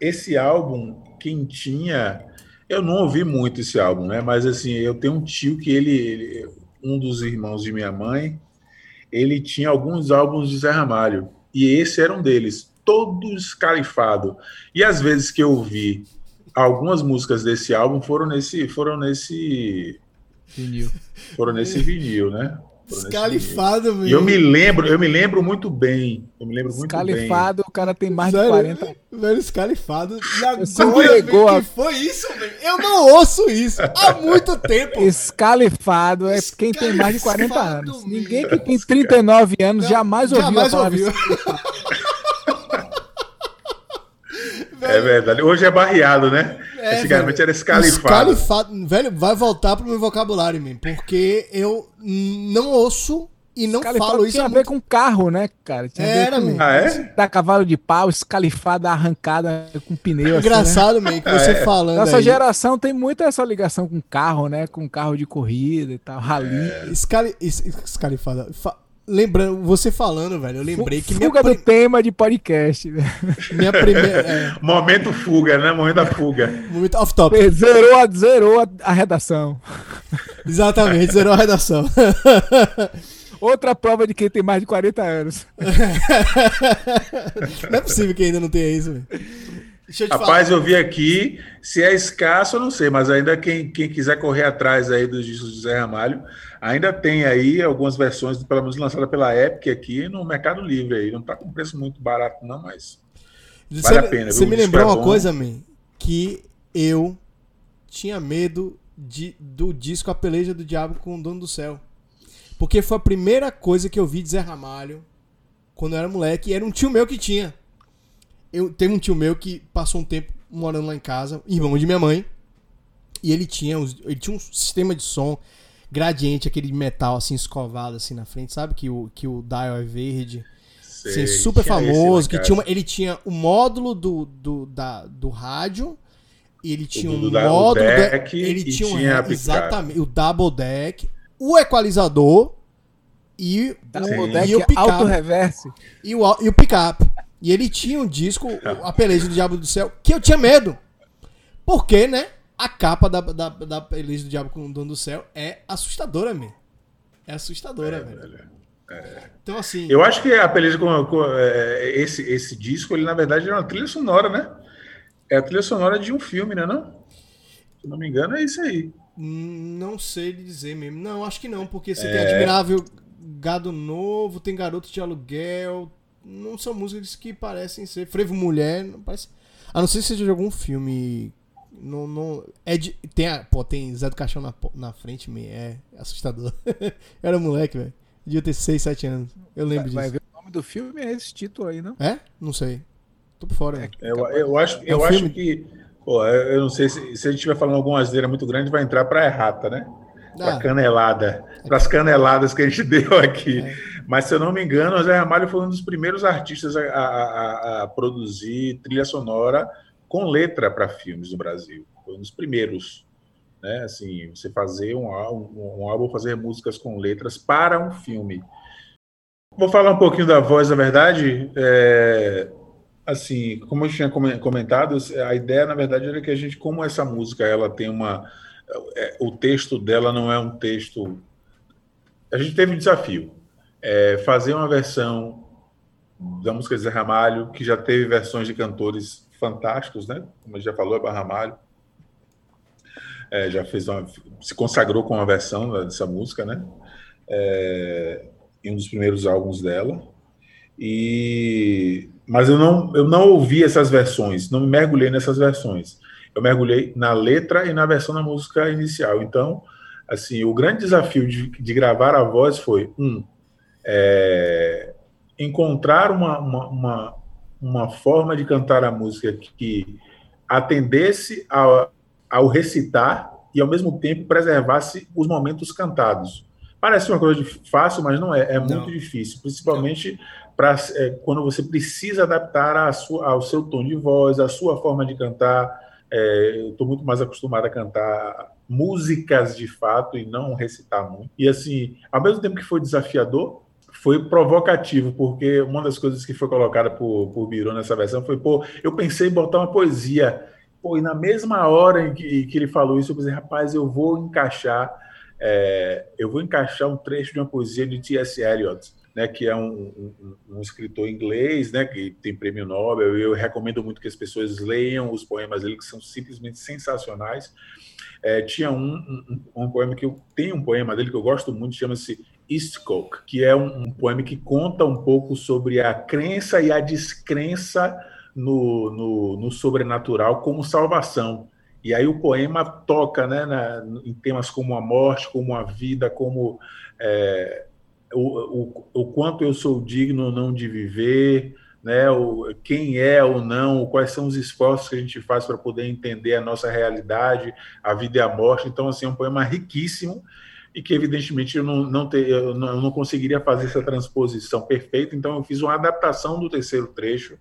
esse álbum, quem tinha. Eu não ouvi muito esse álbum, né? Mas assim, eu tenho um tio que ele, ele um dos irmãos de minha mãe, ele tinha alguns álbuns de Zé Ramalho. E esse era um deles, todo escalifado. E às vezes que eu ouvi algumas músicas desse álbum foram nesse, foram nesse vinil. Foram nesse vinil, né? Escalifado. E eu me lembro, eu me lembro muito bem. Eu me lembro muito escalifado, bem. o cara tem mais velho, de 40 Velho, escalifado. E agora, velho, a... que foi isso, velho? Eu não ouço isso há muito tempo. Escalifado é quem tem mais de 40 anos. Ninguém que tem 39 anos não, jamais ouviu jamais ouviu. É verdade. Hoje é barreado, né? É, Antigamente velho, era escalifado. escalifado. Velho, vai voltar pro meu vocabulário, mesmo. Porque eu não ouço e não falo isso. Tinha a ver com carro, né, cara? Tinha Era, com, Ah, é? Da cavalo de pau, escalifada, arrancada com pneu. Engraçado, assim, né? que você ah, é. falando. Nossa aí. geração tem muito essa ligação com carro, né? Com carro de corrida e tal, rally. É. Escali... Escalifada. Lembrando, você falando, velho, eu lembrei que. Fuga do tema de podcast. Minha primeira. É... Momento fuga, né? Momento da fuga. Momento off-top. Zerou, a, zerou a, a redação. Exatamente, zerou a redação. Outra prova de quem tem mais de 40 anos. não é possível que ainda não tenha isso, velho. Eu Rapaz, falar. eu vi aqui, se é escasso, eu não sei, mas ainda quem, quem quiser correr atrás aí dos discos de Zé Ramalho, ainda tem aí algumas versões, pelo menos lançadas pela Epic aqui no Mercado Livre aí. Não está com preço muito barato, não, mas você, vale a pena. Você me lembrou é uma coisa, man, que eu tinha medo de, do disco A Peleja do Diabo com o Dono do Céu. Porque foi a primeira coisa que eu vi de Zé Ramalho quando eu era moleque. E era um tio meu que tinha eu teve um tio meu que passou um tempo morando lá em casa, irmão de minha mãe, e ele tinha, ele tinha um sistema de som gradiente, aquele metal assim escovado assim na frente, sabe que o que o dial é verde. Sei, assim, super famoso, que tinha uma, ele tinha o módulo do, do, da, do rádio, e ele tinha o um módulo deck, ele tinha, um, exatamente, o double deck, o equalizador e, o, e o picape. reverse E o, e o picape. E ele tinha um disco, A Peleja do Diabo do Céu, que eu tinha medo. Porque, né? A capa da, da, da Peleja do Diabo com o Dono do Céu é assustadora, man. É assustadora, é, velho. É. Então, assim. Eu acho que a Peleja com, com é, esse, esse disco, ele na verdade é uma trilha sonora, né? É a trilha sonora de um filme, né? Não? Se não me engano, é isso aí. Hum, não sei dizer mesmo. Não, acho que não, porque você é... tem Admirável Gado Novo, tem Garoto de Aluguel. Não são músicas que parecem ser. Frevo Mulher, não parece. A não ser que seja de algum filme. Não, não, é de, tem, a, pô, tem Zé do Caixão na, na frente, me, é assustador. Era moleque, velho. Devia ter 6, 7 anos. Eu lembro vai, disso. Vai ver o nome do filme é esse título aí, não? É? Não sei. Tô por fora. É, eu, eu, acho, é eu acho que. Pô, eu não sei se, se a gente estiver falando alguma asneira muito grande, vai entrar pra errata, né? Pra ah. canelada. Para as caneladas que a gente deu aqui. É. Mas, se eu não me engano, o Zé Ramalho foi um dos primeiros artistas a, a, a produzir trilha sonora com letra para filmes no Brasil. Foi um dos primeiros. Né? Assim, você fazer um, um, um álbum, fazer músicas com letras para um filme. Vou falar um pouquinho da voz, na verdade. É, assim, como eu tinha comentado, a ideia, na verdade, era que a gente, como essa música, ela tem uma, é, o texto dela não é um texto. A gente teve um desafio, é, fazer uma versão da música de Zé Ramalho, que já teve versões de cantores fantásticos, né? Como já falou, é Barramalho. É, já fez uma, se consagrou com uma versão dessa música, né? É, em um dos primeiros álbuns dela. E mas eu não eu não ouvi essas versões, não me mergulhei nessas versões. Eu mergulhei na letra e na versão da música inicial. Então, assim, o grande desafio de, de gravar a voz foi um é, encontrar uma, uma, uma, uma, forma de cantar a música que atendesse ao, ao recitar e ao mesmo tempo preservasse os momentos cantados. Parece uma coisa fácil, mas não é. É muito não. difícil, principalmente para é, quando você precisa adaptar a sua, ao seu tom de voz, a sua forma de cantar. É, eu estou muito mais acostumado a cantar músicas de fato e não recitar muito. E assim, ao mesmo tempo que foi desafiador, foi provocativo, porque uma das coisas que foi colocada por, por Biro nessa versão foi, pô, eu pensei em botar uma poesia. Pô, e na mesma hora em que, que ele falou isso, eu pensei, rapaz, eu vou encaixar é, eu vou encaixar um trecho de uma poesia de T.S. Eliot, né, que é um, um, um, escritor inglês, né, que tem prêmio Nobel. Eu recomendo muito que as pessoas leiam os poemas dele, que são simplesmente sensacionais. É, tinha um, um, poema que eu tenho um poema dele que eu gosto muito, chama-se Eastcoke, que é um, poema que conta um pouco sobre a crença e a descrença no, no, no sobrenatural como salvação. E aí o poema toca né, na, em temas como a morte, como a vida, como é, o, o, o, quanto eu sou digno ou não de viver, né, o, quem é ou não, quais são os esforços que a gente faz para poder entender a nossa realidade, a vida e a morte. Então, assim, é um poema riquíssimo e que, evidentemente, eu não, não, ter, eu não, conseguiria fazer essa transposição perfeita. Então, eu fiz uma adaptação do terceiro trecho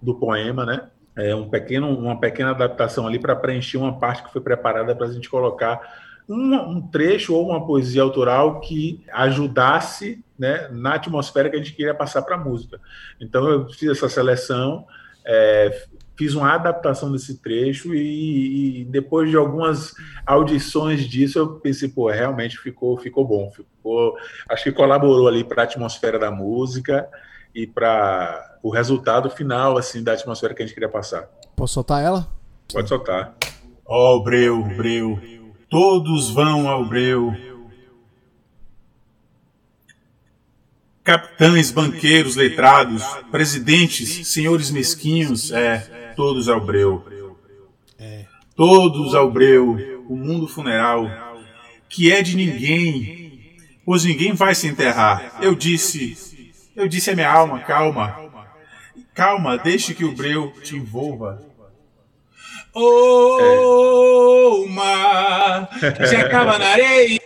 do poema, né? é, um pequeno, uma pequena adaptação ali para preencher uma parte que foi preparada para a gente colocar um, um, trecho ou uma poesia autoral que ajudasse né, na atmosfera que a gente queria passar para a música. Então eu fiz essa seleção, é, fiz uma adaptação desse trecho e, e, depois de algumas audições disso eu pensei, pô, realmente ficou, ficou bom, ficou, acho que colaborou ali para a atmosfera da música e para o resultado final assim da atmosfera que a gente queria passar. Posso soltar ela? Pode soltar. Ó oh, Breu, Breu, todos vão ao Breu. Capitães, banqueiros, letrados, presidentes, senhores mesquinhos, é, todos ao Breu. É. Todos ao Breu, o mundo funeral, que é de ninguém, pois ninguém vai se enterrar. Eu disse, eu disse à minha alma, calma. Calma, deixe que o breu te envolva. Oh, mar, já acaba na areia.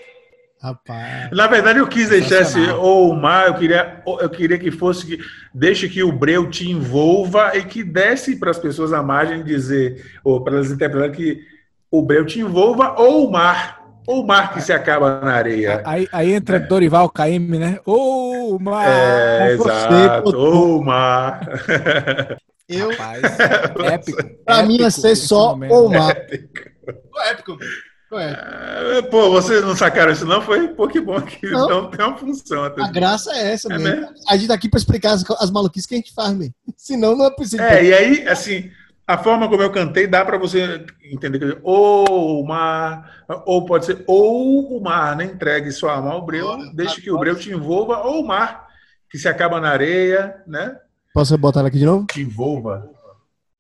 Rapaz. Na verdade, eu quis deixar esse ou oh, mar, eu queria, eu queria que fosse que deixe que o breu te envolva e que desse para as pessoas a margem dizer, ou para elas interpretarem que o breu te envolva ou o mar. ou o mar que se acaba na areia? Aí, aí entra é. Dorival Caymmi, né? Ou o mar. É, exato. Ou o mar. Eu. Rapaz, épico. Pra mim ia ser só o mar. Épico. épico. É. Pô, vocês não sacaram isso, não? Foi? Pô, que bom que não, não tem uma função. Até a graça é essa, é mesmo. A gente tá aqui pra explicar as, as maluquices que a gente faz, mesmo. Senão não é possível. É, e aí, assim, a forma como eu cantei dá para você entender. Ou o mar, ou pode ser ou o mar, né? Entregue sua alma ao breu, deixe que o breu te envolva, ou o mar, que se acaba na areia, né? Posso botar ela aqui de novo? Te envolva.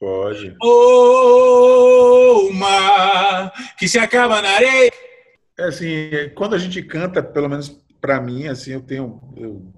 Pode. O mar, que se acaba na areia. É assim, quando a gente canta, pelo menos para mim, assim, eu tenho. Eu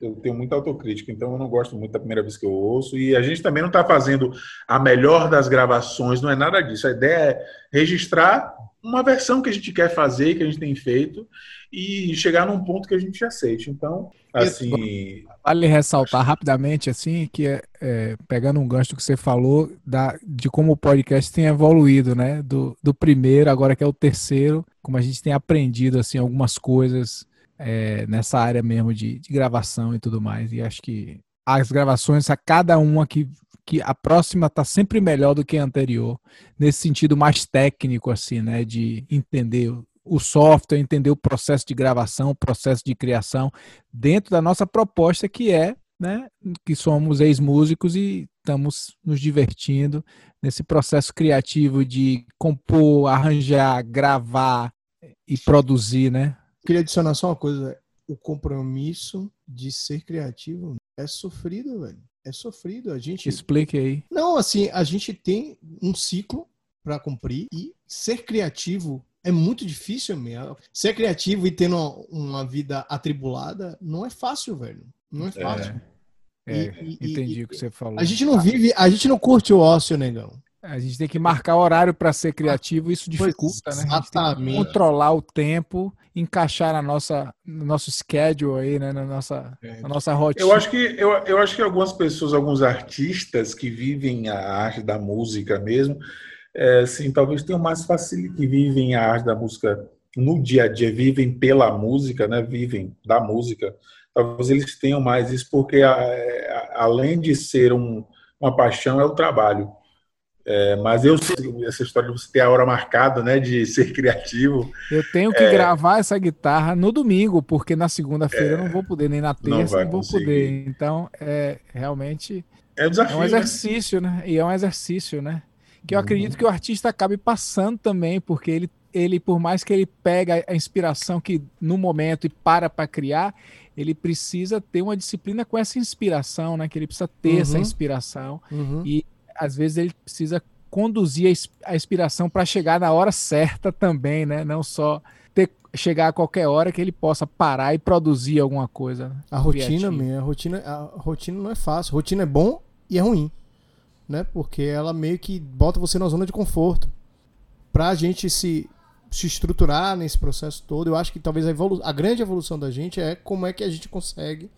eu tenho muita autocrítica, então eu não gosto muito da primeira vez que eu ouço. E a gente também não está fazendo a melhor das gravações, não é nada disso. A ideia é registrar uma versão que a gente quer fazer, que a gente tem feito, e chegar num ponto que a gente aceite. Então, assim. Vale ressaltar rapidamente, assim, que é, é, pegando um gancho que você falou, da, de como o podcast tem evoluído, né? Do, do primeiro, agora que é o terceiro, como a gente tem aprendido, assim, algumas coisas é, nessa área mesmo de, de, gravação e tudo mais. E acho que as gravações, a cada uma que, que a próxima está sempre melhor do que a anterior, nesse sentido mais técnico, assim, né? De entender o software, entender o processo de gravação, o processo de criação, dentro da nossa proposta que é, né? Que somos ex-músicos e estamos nos divertindo nesse processo criativo de compor, arranjar, gravar e produzir, né? Queria adicionar só uma coisa. O compromisso de ser criativo é sofrido, velho. É sofrido. A gente. Explique aí. Não, assim, a gente tem um ciclo para cumprir e ser criativo é muito difícil mesmo. Ser criativo e tendo uma, uma vida atribulada não é fácil, velho. Não é, é. fácil. É, é e, entendi e, o que você falou. A gente não vive, a gente não curte o ócio, negão. A gente tem que marcar horário para ser criativo, isso dificulta, né? Exatamente. controlar o tempo, encaixar na nossa, no nosso schedule aí, né? Na nossa, é. na nossa rotina. Eu acho que eu, eu acho que algumas pessoas, alguns artistas que vivem a arte da música mesmo, é, sim, talvez tenham mais facilidade que vivem a arte da música no dia a dia, vivem pela música, né? Vivem da música. Talvez eles tenham mais isso porque a, a, além de ser um, uma paixão é o trabalho. É, mas eu sei essa história de você ter a hora marcada, né, de ser criativo. Eu tenho que é, gravar essa guitarra no domingo, porque na segunda-feira é, eu não vou poder, nem na terça não, não vou conseguir. poder. Então, é realmente é, um, desafio, é um né? exercício, né? né? E é um exercício, né? Que eu uhum. acredito que o artista acabe passando também, porque ele, ele, por mais que ele pega a inspiração que no momento e para para criar, ele precisa ter uma disciplina com essa inspiração, né? Que ele precisa ter uhum. essa inspiração. Uhum. E às vezes ele precisa conduzir a inspiração para chegar na hora certa também, né? Não só ter, chegar a qualquer hora que ele possa parar e produzir alguma coisa. Né? A rotina, mesmo, a rotina, a rotina não é fácil. A rotina é bom e é ruim, né? Porque ela meio que bota você na zona de conforto. Pra gente se se estruturar nesse processo todo, eu acho que talvez a, evolu a grande evolução da gente é como é que a gente consegue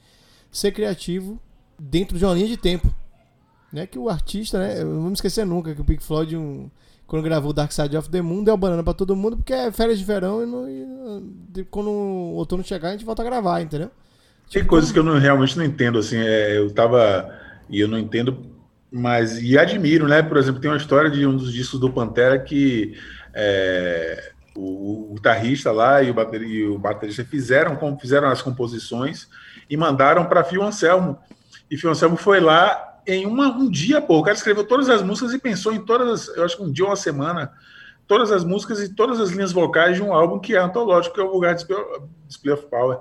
ser criativo dentro de uma linha de tempo. Né, que o artista, né? Eu não vou me esquecer nunca que o Pink Floyd, um, quando gravou Dark Side of the Moon, deu banana pra todo mundo, porque é férias de verão e, não, e quando o outono chegar, a gente volta a gravar, entendeu? Tem tipo, coisas que eu não, realmente não entendo, assim, é, eu tava. E eu não entendo, mas. E admiro, né? Por exemplo, tem uma história de um dos discos do Pantera que. É, o, o guitarrista lá e o, baterista, e o baterista fizeram, fizeram as composições e mandaram para Phil Anselmo. E Phil Anselmo foi lá em uma, um dia, pô, o cara escreveu todas as músicas e pensou em todas, eu acho que um dia, uma semana, todas as músicas e todas as linhas vocais de um álbum que é antológico, que é o Vulgar Display, Display of Power,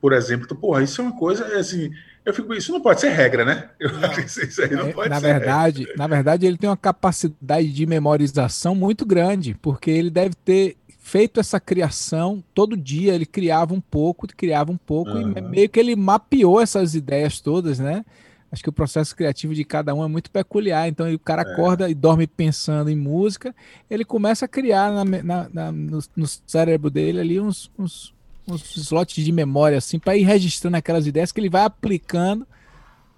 por exemplo. Então, porra, isso é uma coisa, assim, eu fico, isso não pode ser regra, né? Eu não. acho que isso aí não é, pode na ser verdade, regra. Na verdade, ele tem uma capacidade de memorização muito grande, porque ele deve ter feito essa criação todo dia, ele criava um pouco, criava um pouco, uhum. e meio que ele mapeou essas ideias todas, né? Acho que o processo criativo de cada um é muito peculiar. Então, o cara é. acorda e dorme pensando em música, ele começa a criar na, na, na, no, no, cérebro dele ali uns, uns, uns slots de memória, assim, para ir registrando aquelas ideias que ele vai aplicando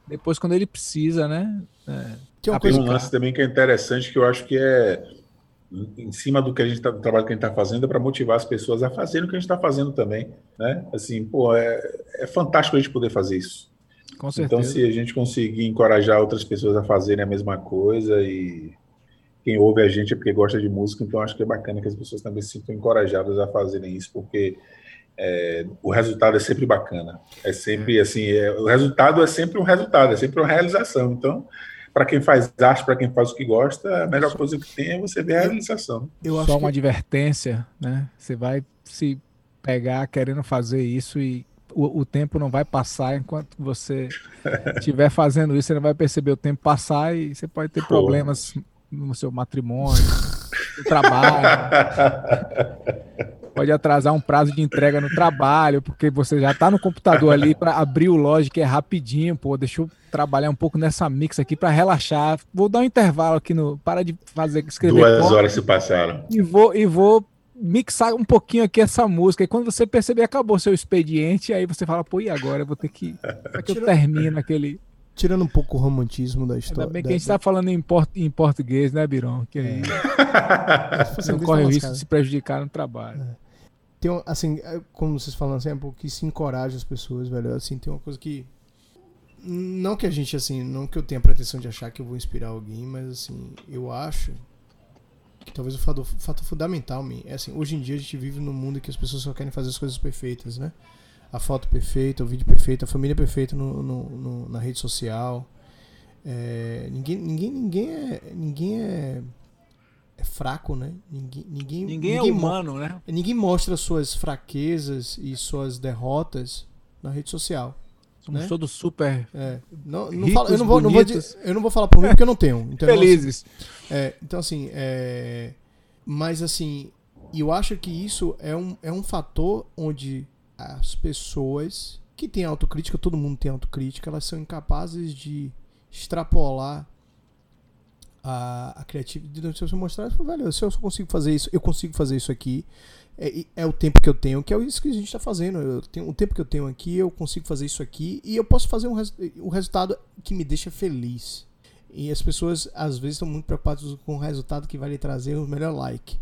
depois quando ele precisa, né? É, Tem um lance também que é interessante, que eu acho que é, em cima do que a gente tá, do trabalho que a gente está fazendo, é para motivar as pessoas a fazerem o que a gente está fazendo também, né? Assim, pô, é, é fantástico a gente poder fazer isso. Com então, certeza. Então, se a gente conseguir encorajar outras pessoas a fazerem a mesma coisa e quem ouve a gente é porque gosta de música, então acho que é bacana que as pessoas também se sintam encorajadas a fazerem isso, porque é, o resultado é sempre bacana. É sempre assim, é, o resultado é sempre um resultado, é sempre uma realização. Então, para quem faz arte, para quem faz o que gosta, a melhor coisa que tem é você ver a realização. Eu Só uma que... advertência, né? Você vai se pegar querendo fazer isso e o, o tempo não vai passar enquanto você estiver fazendo isso, você não vai perceber o tempo passar e você pode ter Pô. problemas no seu matrimônio, no trabalho. pode atrasar um prazo de entrega no trabalho, porque você já está no computador ali para abrir o Logic é rapidinho, pô, deixa eu trabalhar um pouco nessa mix aqui para relaxar. Vou dar um intervalo aqui no para de fazer escrever Duas horas se passaram. E vou e vou mixar um pouquinho aqui essa música. E quando você perceber, acabou seu expediente, aí você fala, pô, e agora? Eu vou ter que. Como é que eu termino aquele. Tirando um pouco o romantismo da história. Ainda bem que a gente está falando em, port em português, né, Biron? Que aí é. não corre o risco de se prejudicar no trabalho. É. Tem, assim, é, como vocês falam, assim, é um pouco que se encoraja as pessoas, velho. Assim, tem uma coisa que. Não que a gente, assim, não que eu tenha a pretensão de achar que eu vou inspirar alguém, mas, assim, eu acho que talvez o fator, fator fundamental é assim, hoje em dia a gente vive num mundo que as pessoas só querem fazer as coisas perfeitas, né? A foto perfeita, o vídeo perfeito, a família perfeita no, no, no na rede social. É, ninguém, ninguém, ninguém é, ninguém é, é fraco, né? Ninguém, ninguém, ninguém, é ninguém é humano, né? Ninguém mostra suas fraquezas e suas derrotas na rede social. Somos né? todos super. É. Não, não fala, eu, não vou, não vou, eu não vou falar por mim porque eu não tenho. Então, Felizes. Assim, é, então, assim, é, mas assim, eu acho que isso é um, é um fator onde as pessoas que têm autocrítica, todo mundo tem autocrítica, elas são incapazes de extrapolar a, a criatividade. Se você mostrar, velho, se eu consigo fazer isso, eu consigo fazer isso aqui é, é, o tempo que eu tenho, que é isso que a gente está fazendo. Eu tenho, o tempo que eu tenho aqui, eu consigo fazer isso aqui e eu posso fazer um res, o resultado que me deixa feliz. E as pessoas às vezes estão muito preocupadas com o resultado que vai lhe trazer o melhor like.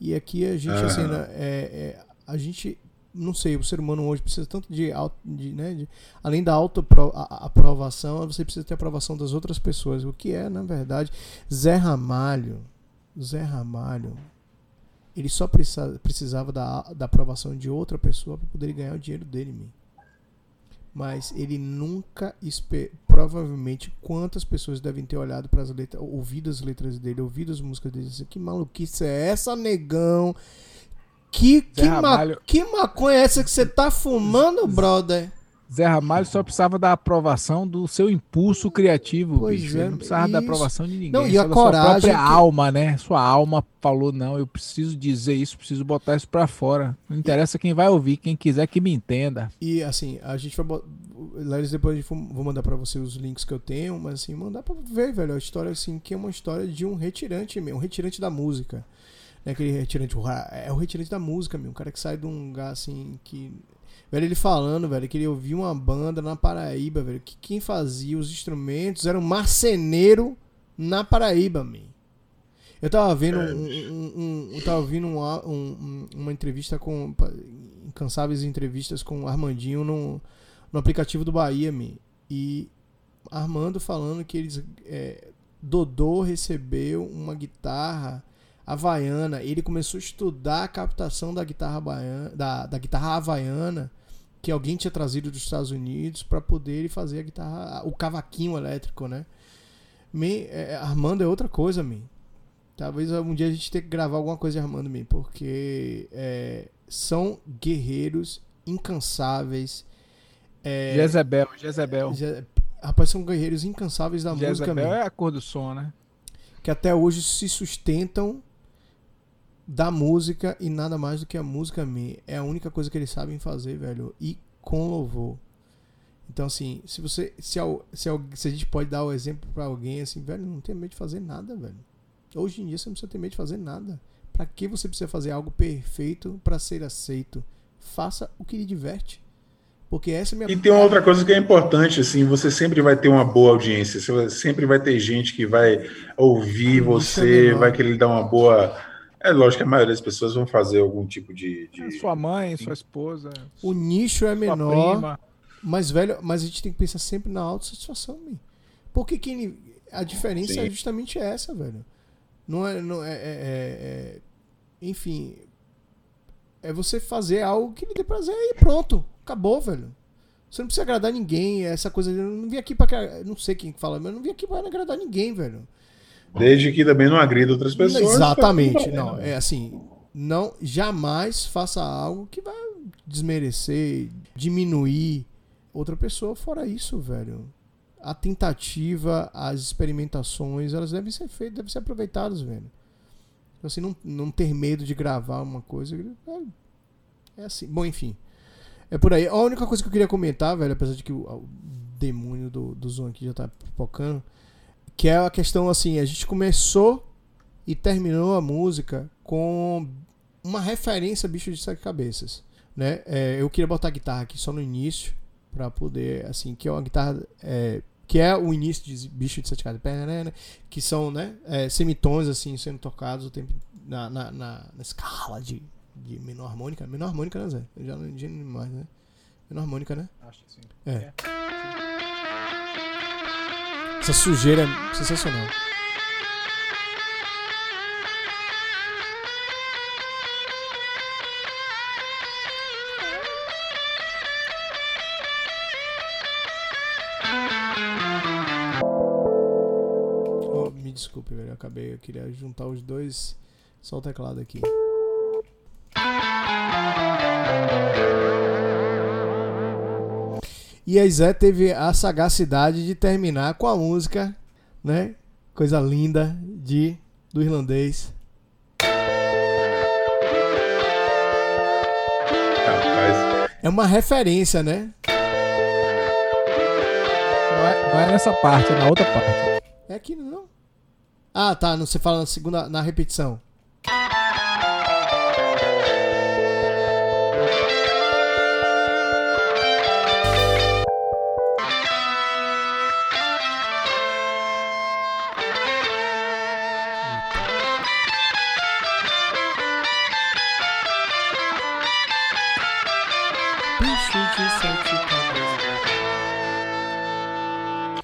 E aqui a gente, assim, né, é, é, a gente, não sei, o ser humano hoje precisa tanto de, de, né, de além da autoaprovação, você precisa ter aprovação das outras pessoas. O que é, na verdade, Zé Ramalho. Zé Ramalho ele só precisava da, da aprovação de outra pessoa para poder ganhar o dinheiro dele, man. Mas ele nunca provavelmente quantas pessoas devem ter olhado para as letras, ouvido as letras dele, ouvido as músicas dele, assim, que maluquice é essa, negão? Que que, ma que maconha é essa que você tá fumando, brother? Zé Ramalho só precisava da aprovação do seu impulso criativo, pois bicho. É, não precisava isso. da aprovação de ninguém. Não, e a coragem. Sua própria que... alma, né? Sua alma falou: não, eu preciso dizer isso, preciso botar isso pra fora. Não interessa quem vai ouvir, quem quiser que me entenda. E assim, a gente vai. Lelis, depois a gente vou mandar pra você os links que eu tenho, mas assim, mandar pra ver, velho. A história, assim, que é uma história de um retirante mesmo, um retirante da música. Né, aquele retirante, é o retirante da música, meu. Um cara que sai de um lugar assim que Velho, ele falando, velho, que ele ouvia uma banda na Paraíba, velho, que quem fazia os instrumentos era um marceneiro na Paraíba, man. Eu tava vendo um, um, um eu tava ouvindo um, uma entrevista com incansáveis entrevistas com o Armandinho no, no aplicativo do Bahia, man. E Armando falando que eles é, Dodô recebeu uma guitarra havaiana, ele começou a estudar a captação da guitarra baiana, da, da guitarra havaiana que alguém tinha trazido dos Estados Unidos para poder fazer a guitarra, o cavaquinho elétrico, né? Me, é, Armando é outra coisa, me. Talvez um dia a gente tenha que gravar alguma coisa de Armando, me, porque é, são guerreiros incansáveis. É, Jezebel, Jezebel. Je, rapaz, são guerreiros incansáveis da Jezebel música. Jezebel é a cor do som, né? Que até hoje se sustentam da música e nada mais do que a música me é a única coisa que eles sabem fazer, velho, e com louvor. Então assim, se você se, se, se a gente pode dar o exemplo para alguém assim, velho, não tem medo de fazer nada, velho. Hoje em dia você não precisa ter medo de fazer nada. Para que você precisa fazer algo perfeito para ser aceito? Faça o que lhe diverte. Porque essa é minha E tem uma outra coisa que é importante, assim, você sempre vai ter uma boa audiência, você sempre vai ter gente que vai ouvir você, vai querer dar uma boa É lógico que a maioria das pessoas vão fazer algum tipo de. de... É, sua mãe, sua esposa. O nicho é menor. Prima. Mas, velho, mas a gente tem que pensar sempre na autossatisfação, man. Porque que, a diferença Sim. é justamente essa, velho. Não é. Não é, é, é, é enfim. É você fazer algo que lhe dê prazer e pronto. Acabou, velho. Você não precisa agradar ninguém. Essa coisa. Eu não vim aqui pra. Não sei quem fala, mas eu não vim aqui pra agradar ninguém, velho. Desde que também não agrida outras pessoas. Exatamente. Não, é assim. Não, jamais faça algo que vai desmerecer, diminuir outra pessoa. Fora isso, velho. A tentativa, as experimentações, elas devem ser feitas, devem ser aproveitadas, velho. Então, assim, não, não ter medo de gravar uma coisa. É, é assim. Bom, enfim. É por aí. A única coisa que eu queria comentar, velho, apesar de que o, o demônio do, do Zoom aqui já tá pipocando que é a questão assim, a gente começou e terminou a música com uma referência a bicho de sete cabeças, né? É, eu queria botar a guitarra aqui só no início para poder assim, que é uma guitarra é, que é o início de bicho de sete cabeças, que são, né, é, semitons assim sendo tocados o tempo na, na, na, na escala de, de menor harmônica, menor harmônica, né, Zé? Eu já não entendi mais, né? Menor harmônica, né? Acho que sim. É. é. Essa sujeira é sensacional. Oh, me desculpe, velho. Eu acabei. Eu queria juntar os dois. Só o teclado aqui. E a Zé teve a sagacidade de terminar com a música, né? Coisa linda de do irlandês. É uma referência, né? Não é, não é nessa parte, é na outra parte. É aqui, não? Ah, tá. Você fala na segunda, na repetição.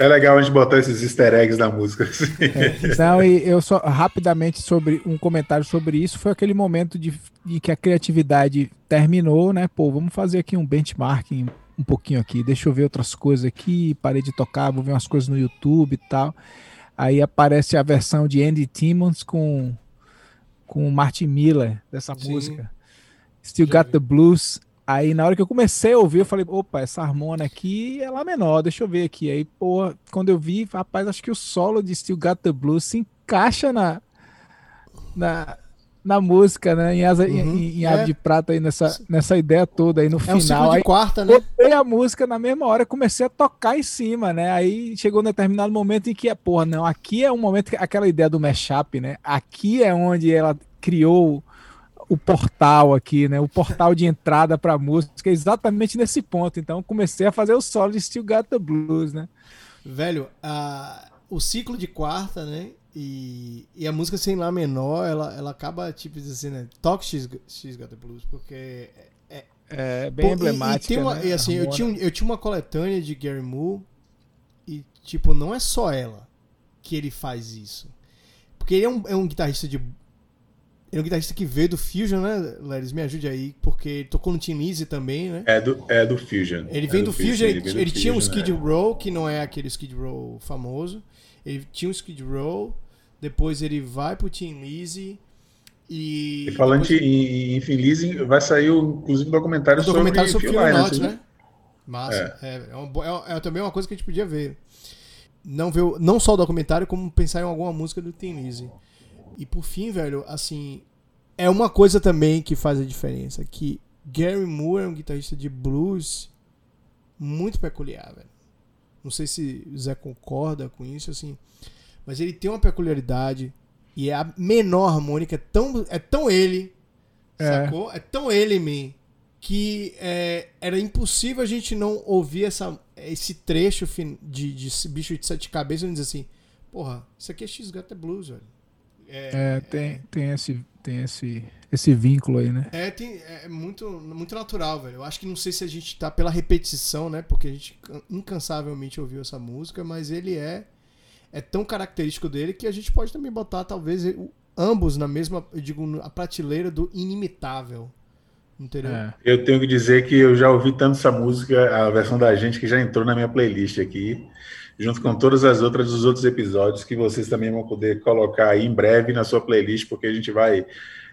É legal a gente botar esses easter eggs na música. Assim. É, não, e eu só rapidamente sobre um comentário sobre isso foi aquele momento de, de, que a criatividade terminou, né? Pô, vamos fazer aqui um benchmarking um pouquinho aqui, deixa eu ver outras coisas aqui, parei de tocar, vou ver umas coisas no YouTube e tal. Aí aparece a versão de Andy Timmons com com Martin Miller dessa Sim. música. Still Got the Blues. Aí na hora que eu comecei a ouvir, eu falei, opa, essa harmônia aqui é lá menor, deixa eu ver aqui. Aí, pô, quando eu vi, rapaz, acho que o solo de Still Got the Blues se encaixa na, na, na música, né? Em, asa, uhum. em, em é. Ave de Prata aí nessa, nessa ideia toda aí no é final. Um aí, quarta, né? Botei a música na mesma hora, comecei a tocar em cima, né? Aí chegou um determinado momento em que, porra, não, aqui é um momento, que, aquela ideia do mashup, né? Aqui é onde ela criou o portal aqui, né? O portal de entrada para música é exatamente nesse ponto. Então comecei a fazer o solo de Still Got the Blues, né? Velho, a, o ciclo de quarta, né? E, e a música sem lá menor, ela, ela acaba tipo assim, né? Talk X, X Got the Blues, porque é, é, é bem pô, emblemática. E, e, uma, né? e assim, eu tinha, eu tinha uma coletânea de Gary Moore e tipo, não é só ela que ele faz isso. Porque ele é um, é um guitarrista de ele é um guitarrista que veio do Fusion, né, Leris? Me ajude aí, porque ele tocou no Team Easy também, né? É do, é do Fusion. Ele vem é do, do, Fusion, Fusion ele, ele, ele tinha um Skid é. Row, que não é aquele Skid Row famoso. Ele tinha um Skid Row, depois ele vai pro Team Easy. E, e falando depois... em, em Finlise, vai sair, inclusive, um documentário, um documentário sobre, sobre Phil Lynott, né? Massa. É. É, é, é, é, também uma coisa que a gente podia ver. Não, ver, não só o documentário, como pensar em alguma música do Team Easy. E por fim, velho, assim, é uma coisa também que faz a diferença, que Gary Moore é um guitarrista de blues muito peculiar, velho. Não sei se o Zé concorda com isso, assim, mas ele tem uma peculiaridade e é a menor harmônica é tão, é tão ele, é. sacou? É tão ele, man, que é, era impossível a gente não ouvir essa, esse trecho de, de bicho de sete cabeças e dizer assim, porra, isso aqui é X-Gata Blues, velho É, é tem, tem, esse, tem esse, esse vínculo aí, né? É, tem, é muito, muito natural, velho. Eu acho que não sei se a gente tá pela repetição, né? Porque a gente incansavelmente ouviu essa música, mas ele é é tão característico dele que a gente pode também botar, talvez, ambos na mesma, eu digo, a prateleira do inimitável. Entendeu? É. Eu tenho que dizer que eu já ouvi tanto essa música, a versão da gente, que já entrou na minha playlist aqui, junto com todas as outras dos outros episódios, que vocês também vão poder colocar aí em breve na sua playlist, porque a gente vai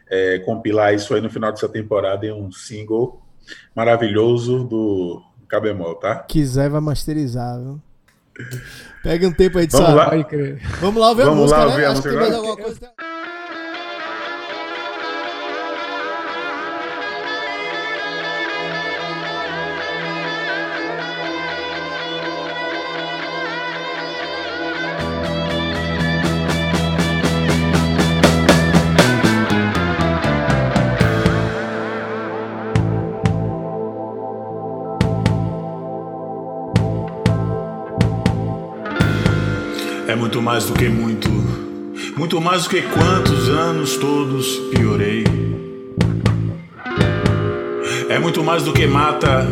é, compilar isso aí no final dessa temporada em um single maravilhoso do Cabemol, tá? Quiser, vai masterizar, viu? Pega um tempo aí de Vamos lá. Vamos lá ouvir Vamos a música, lá, né? Acho que tem muito mais do que muito, muito mais do que quantos anos todos piorei. É muito mais do que mata,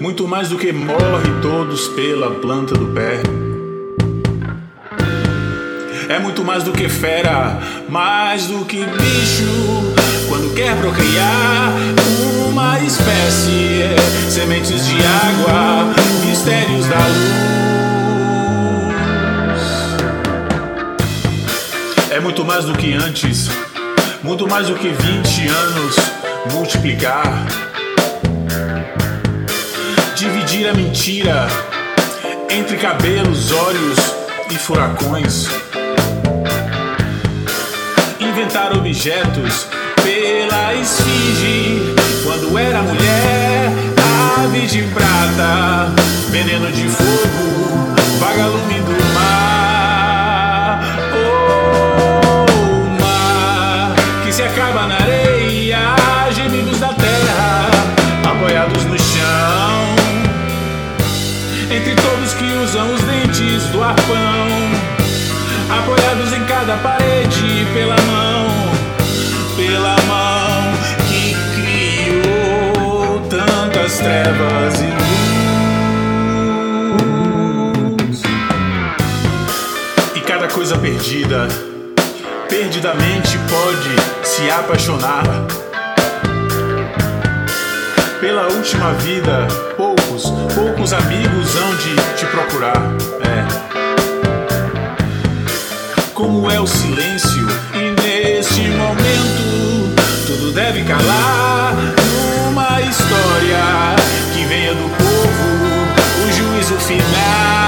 muito mais do que morre todos pela planta do pé. É muito mais do que fera, mais do que bicho. Quando quer procriar uma espécie, sementes de água, mistérios da luz. É muito mais do que antes, muito mais do que 20 anos multiplicar. Dividir a mentira entre cabelos, olhos e furacões. Inventar objetos pela esfinge quando era mulher, ave de prata, veneno de fogo, vagalume do arpão, apoiados em cada parede pela mão, pela mão que criou tantas trevas e luz. E cada coisa perdida, perdidamente pode se apaixonar. Pela última vida, poucos, poucos amigos hão de te procurar. É como é o silêncio. E neste momento, tudo deve calar numa história que venha do povo, o juízo final.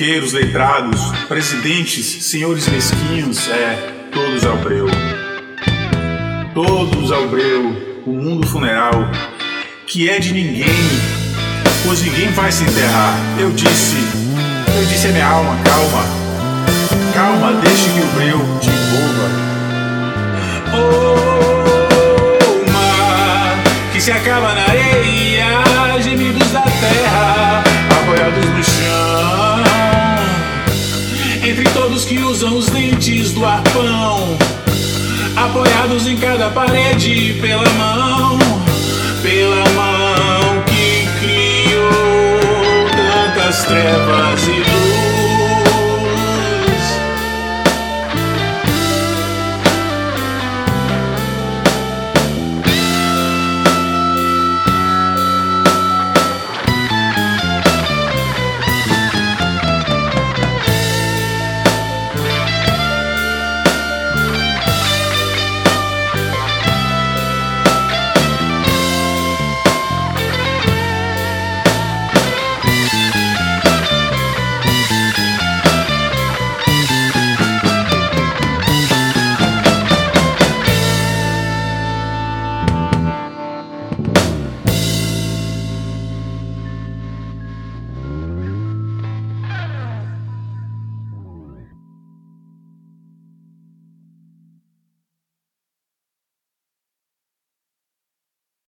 Banqueiros letrados, presidentes, senhores mesquinhos, é, todos ao breu. Todos ao breu, o mundo funeral, que é de ninguém, pois ninguém vai se enterrar. Eu disse, eu disse a minha alma, calma, calma, deixe que o breu te envolva. Oh, mar, que se acaba na areia, gemidos da terra, apoiados no usam os dentes do arpão, apoiados em cada parede pela mão, pela mão que criou tantas trevas e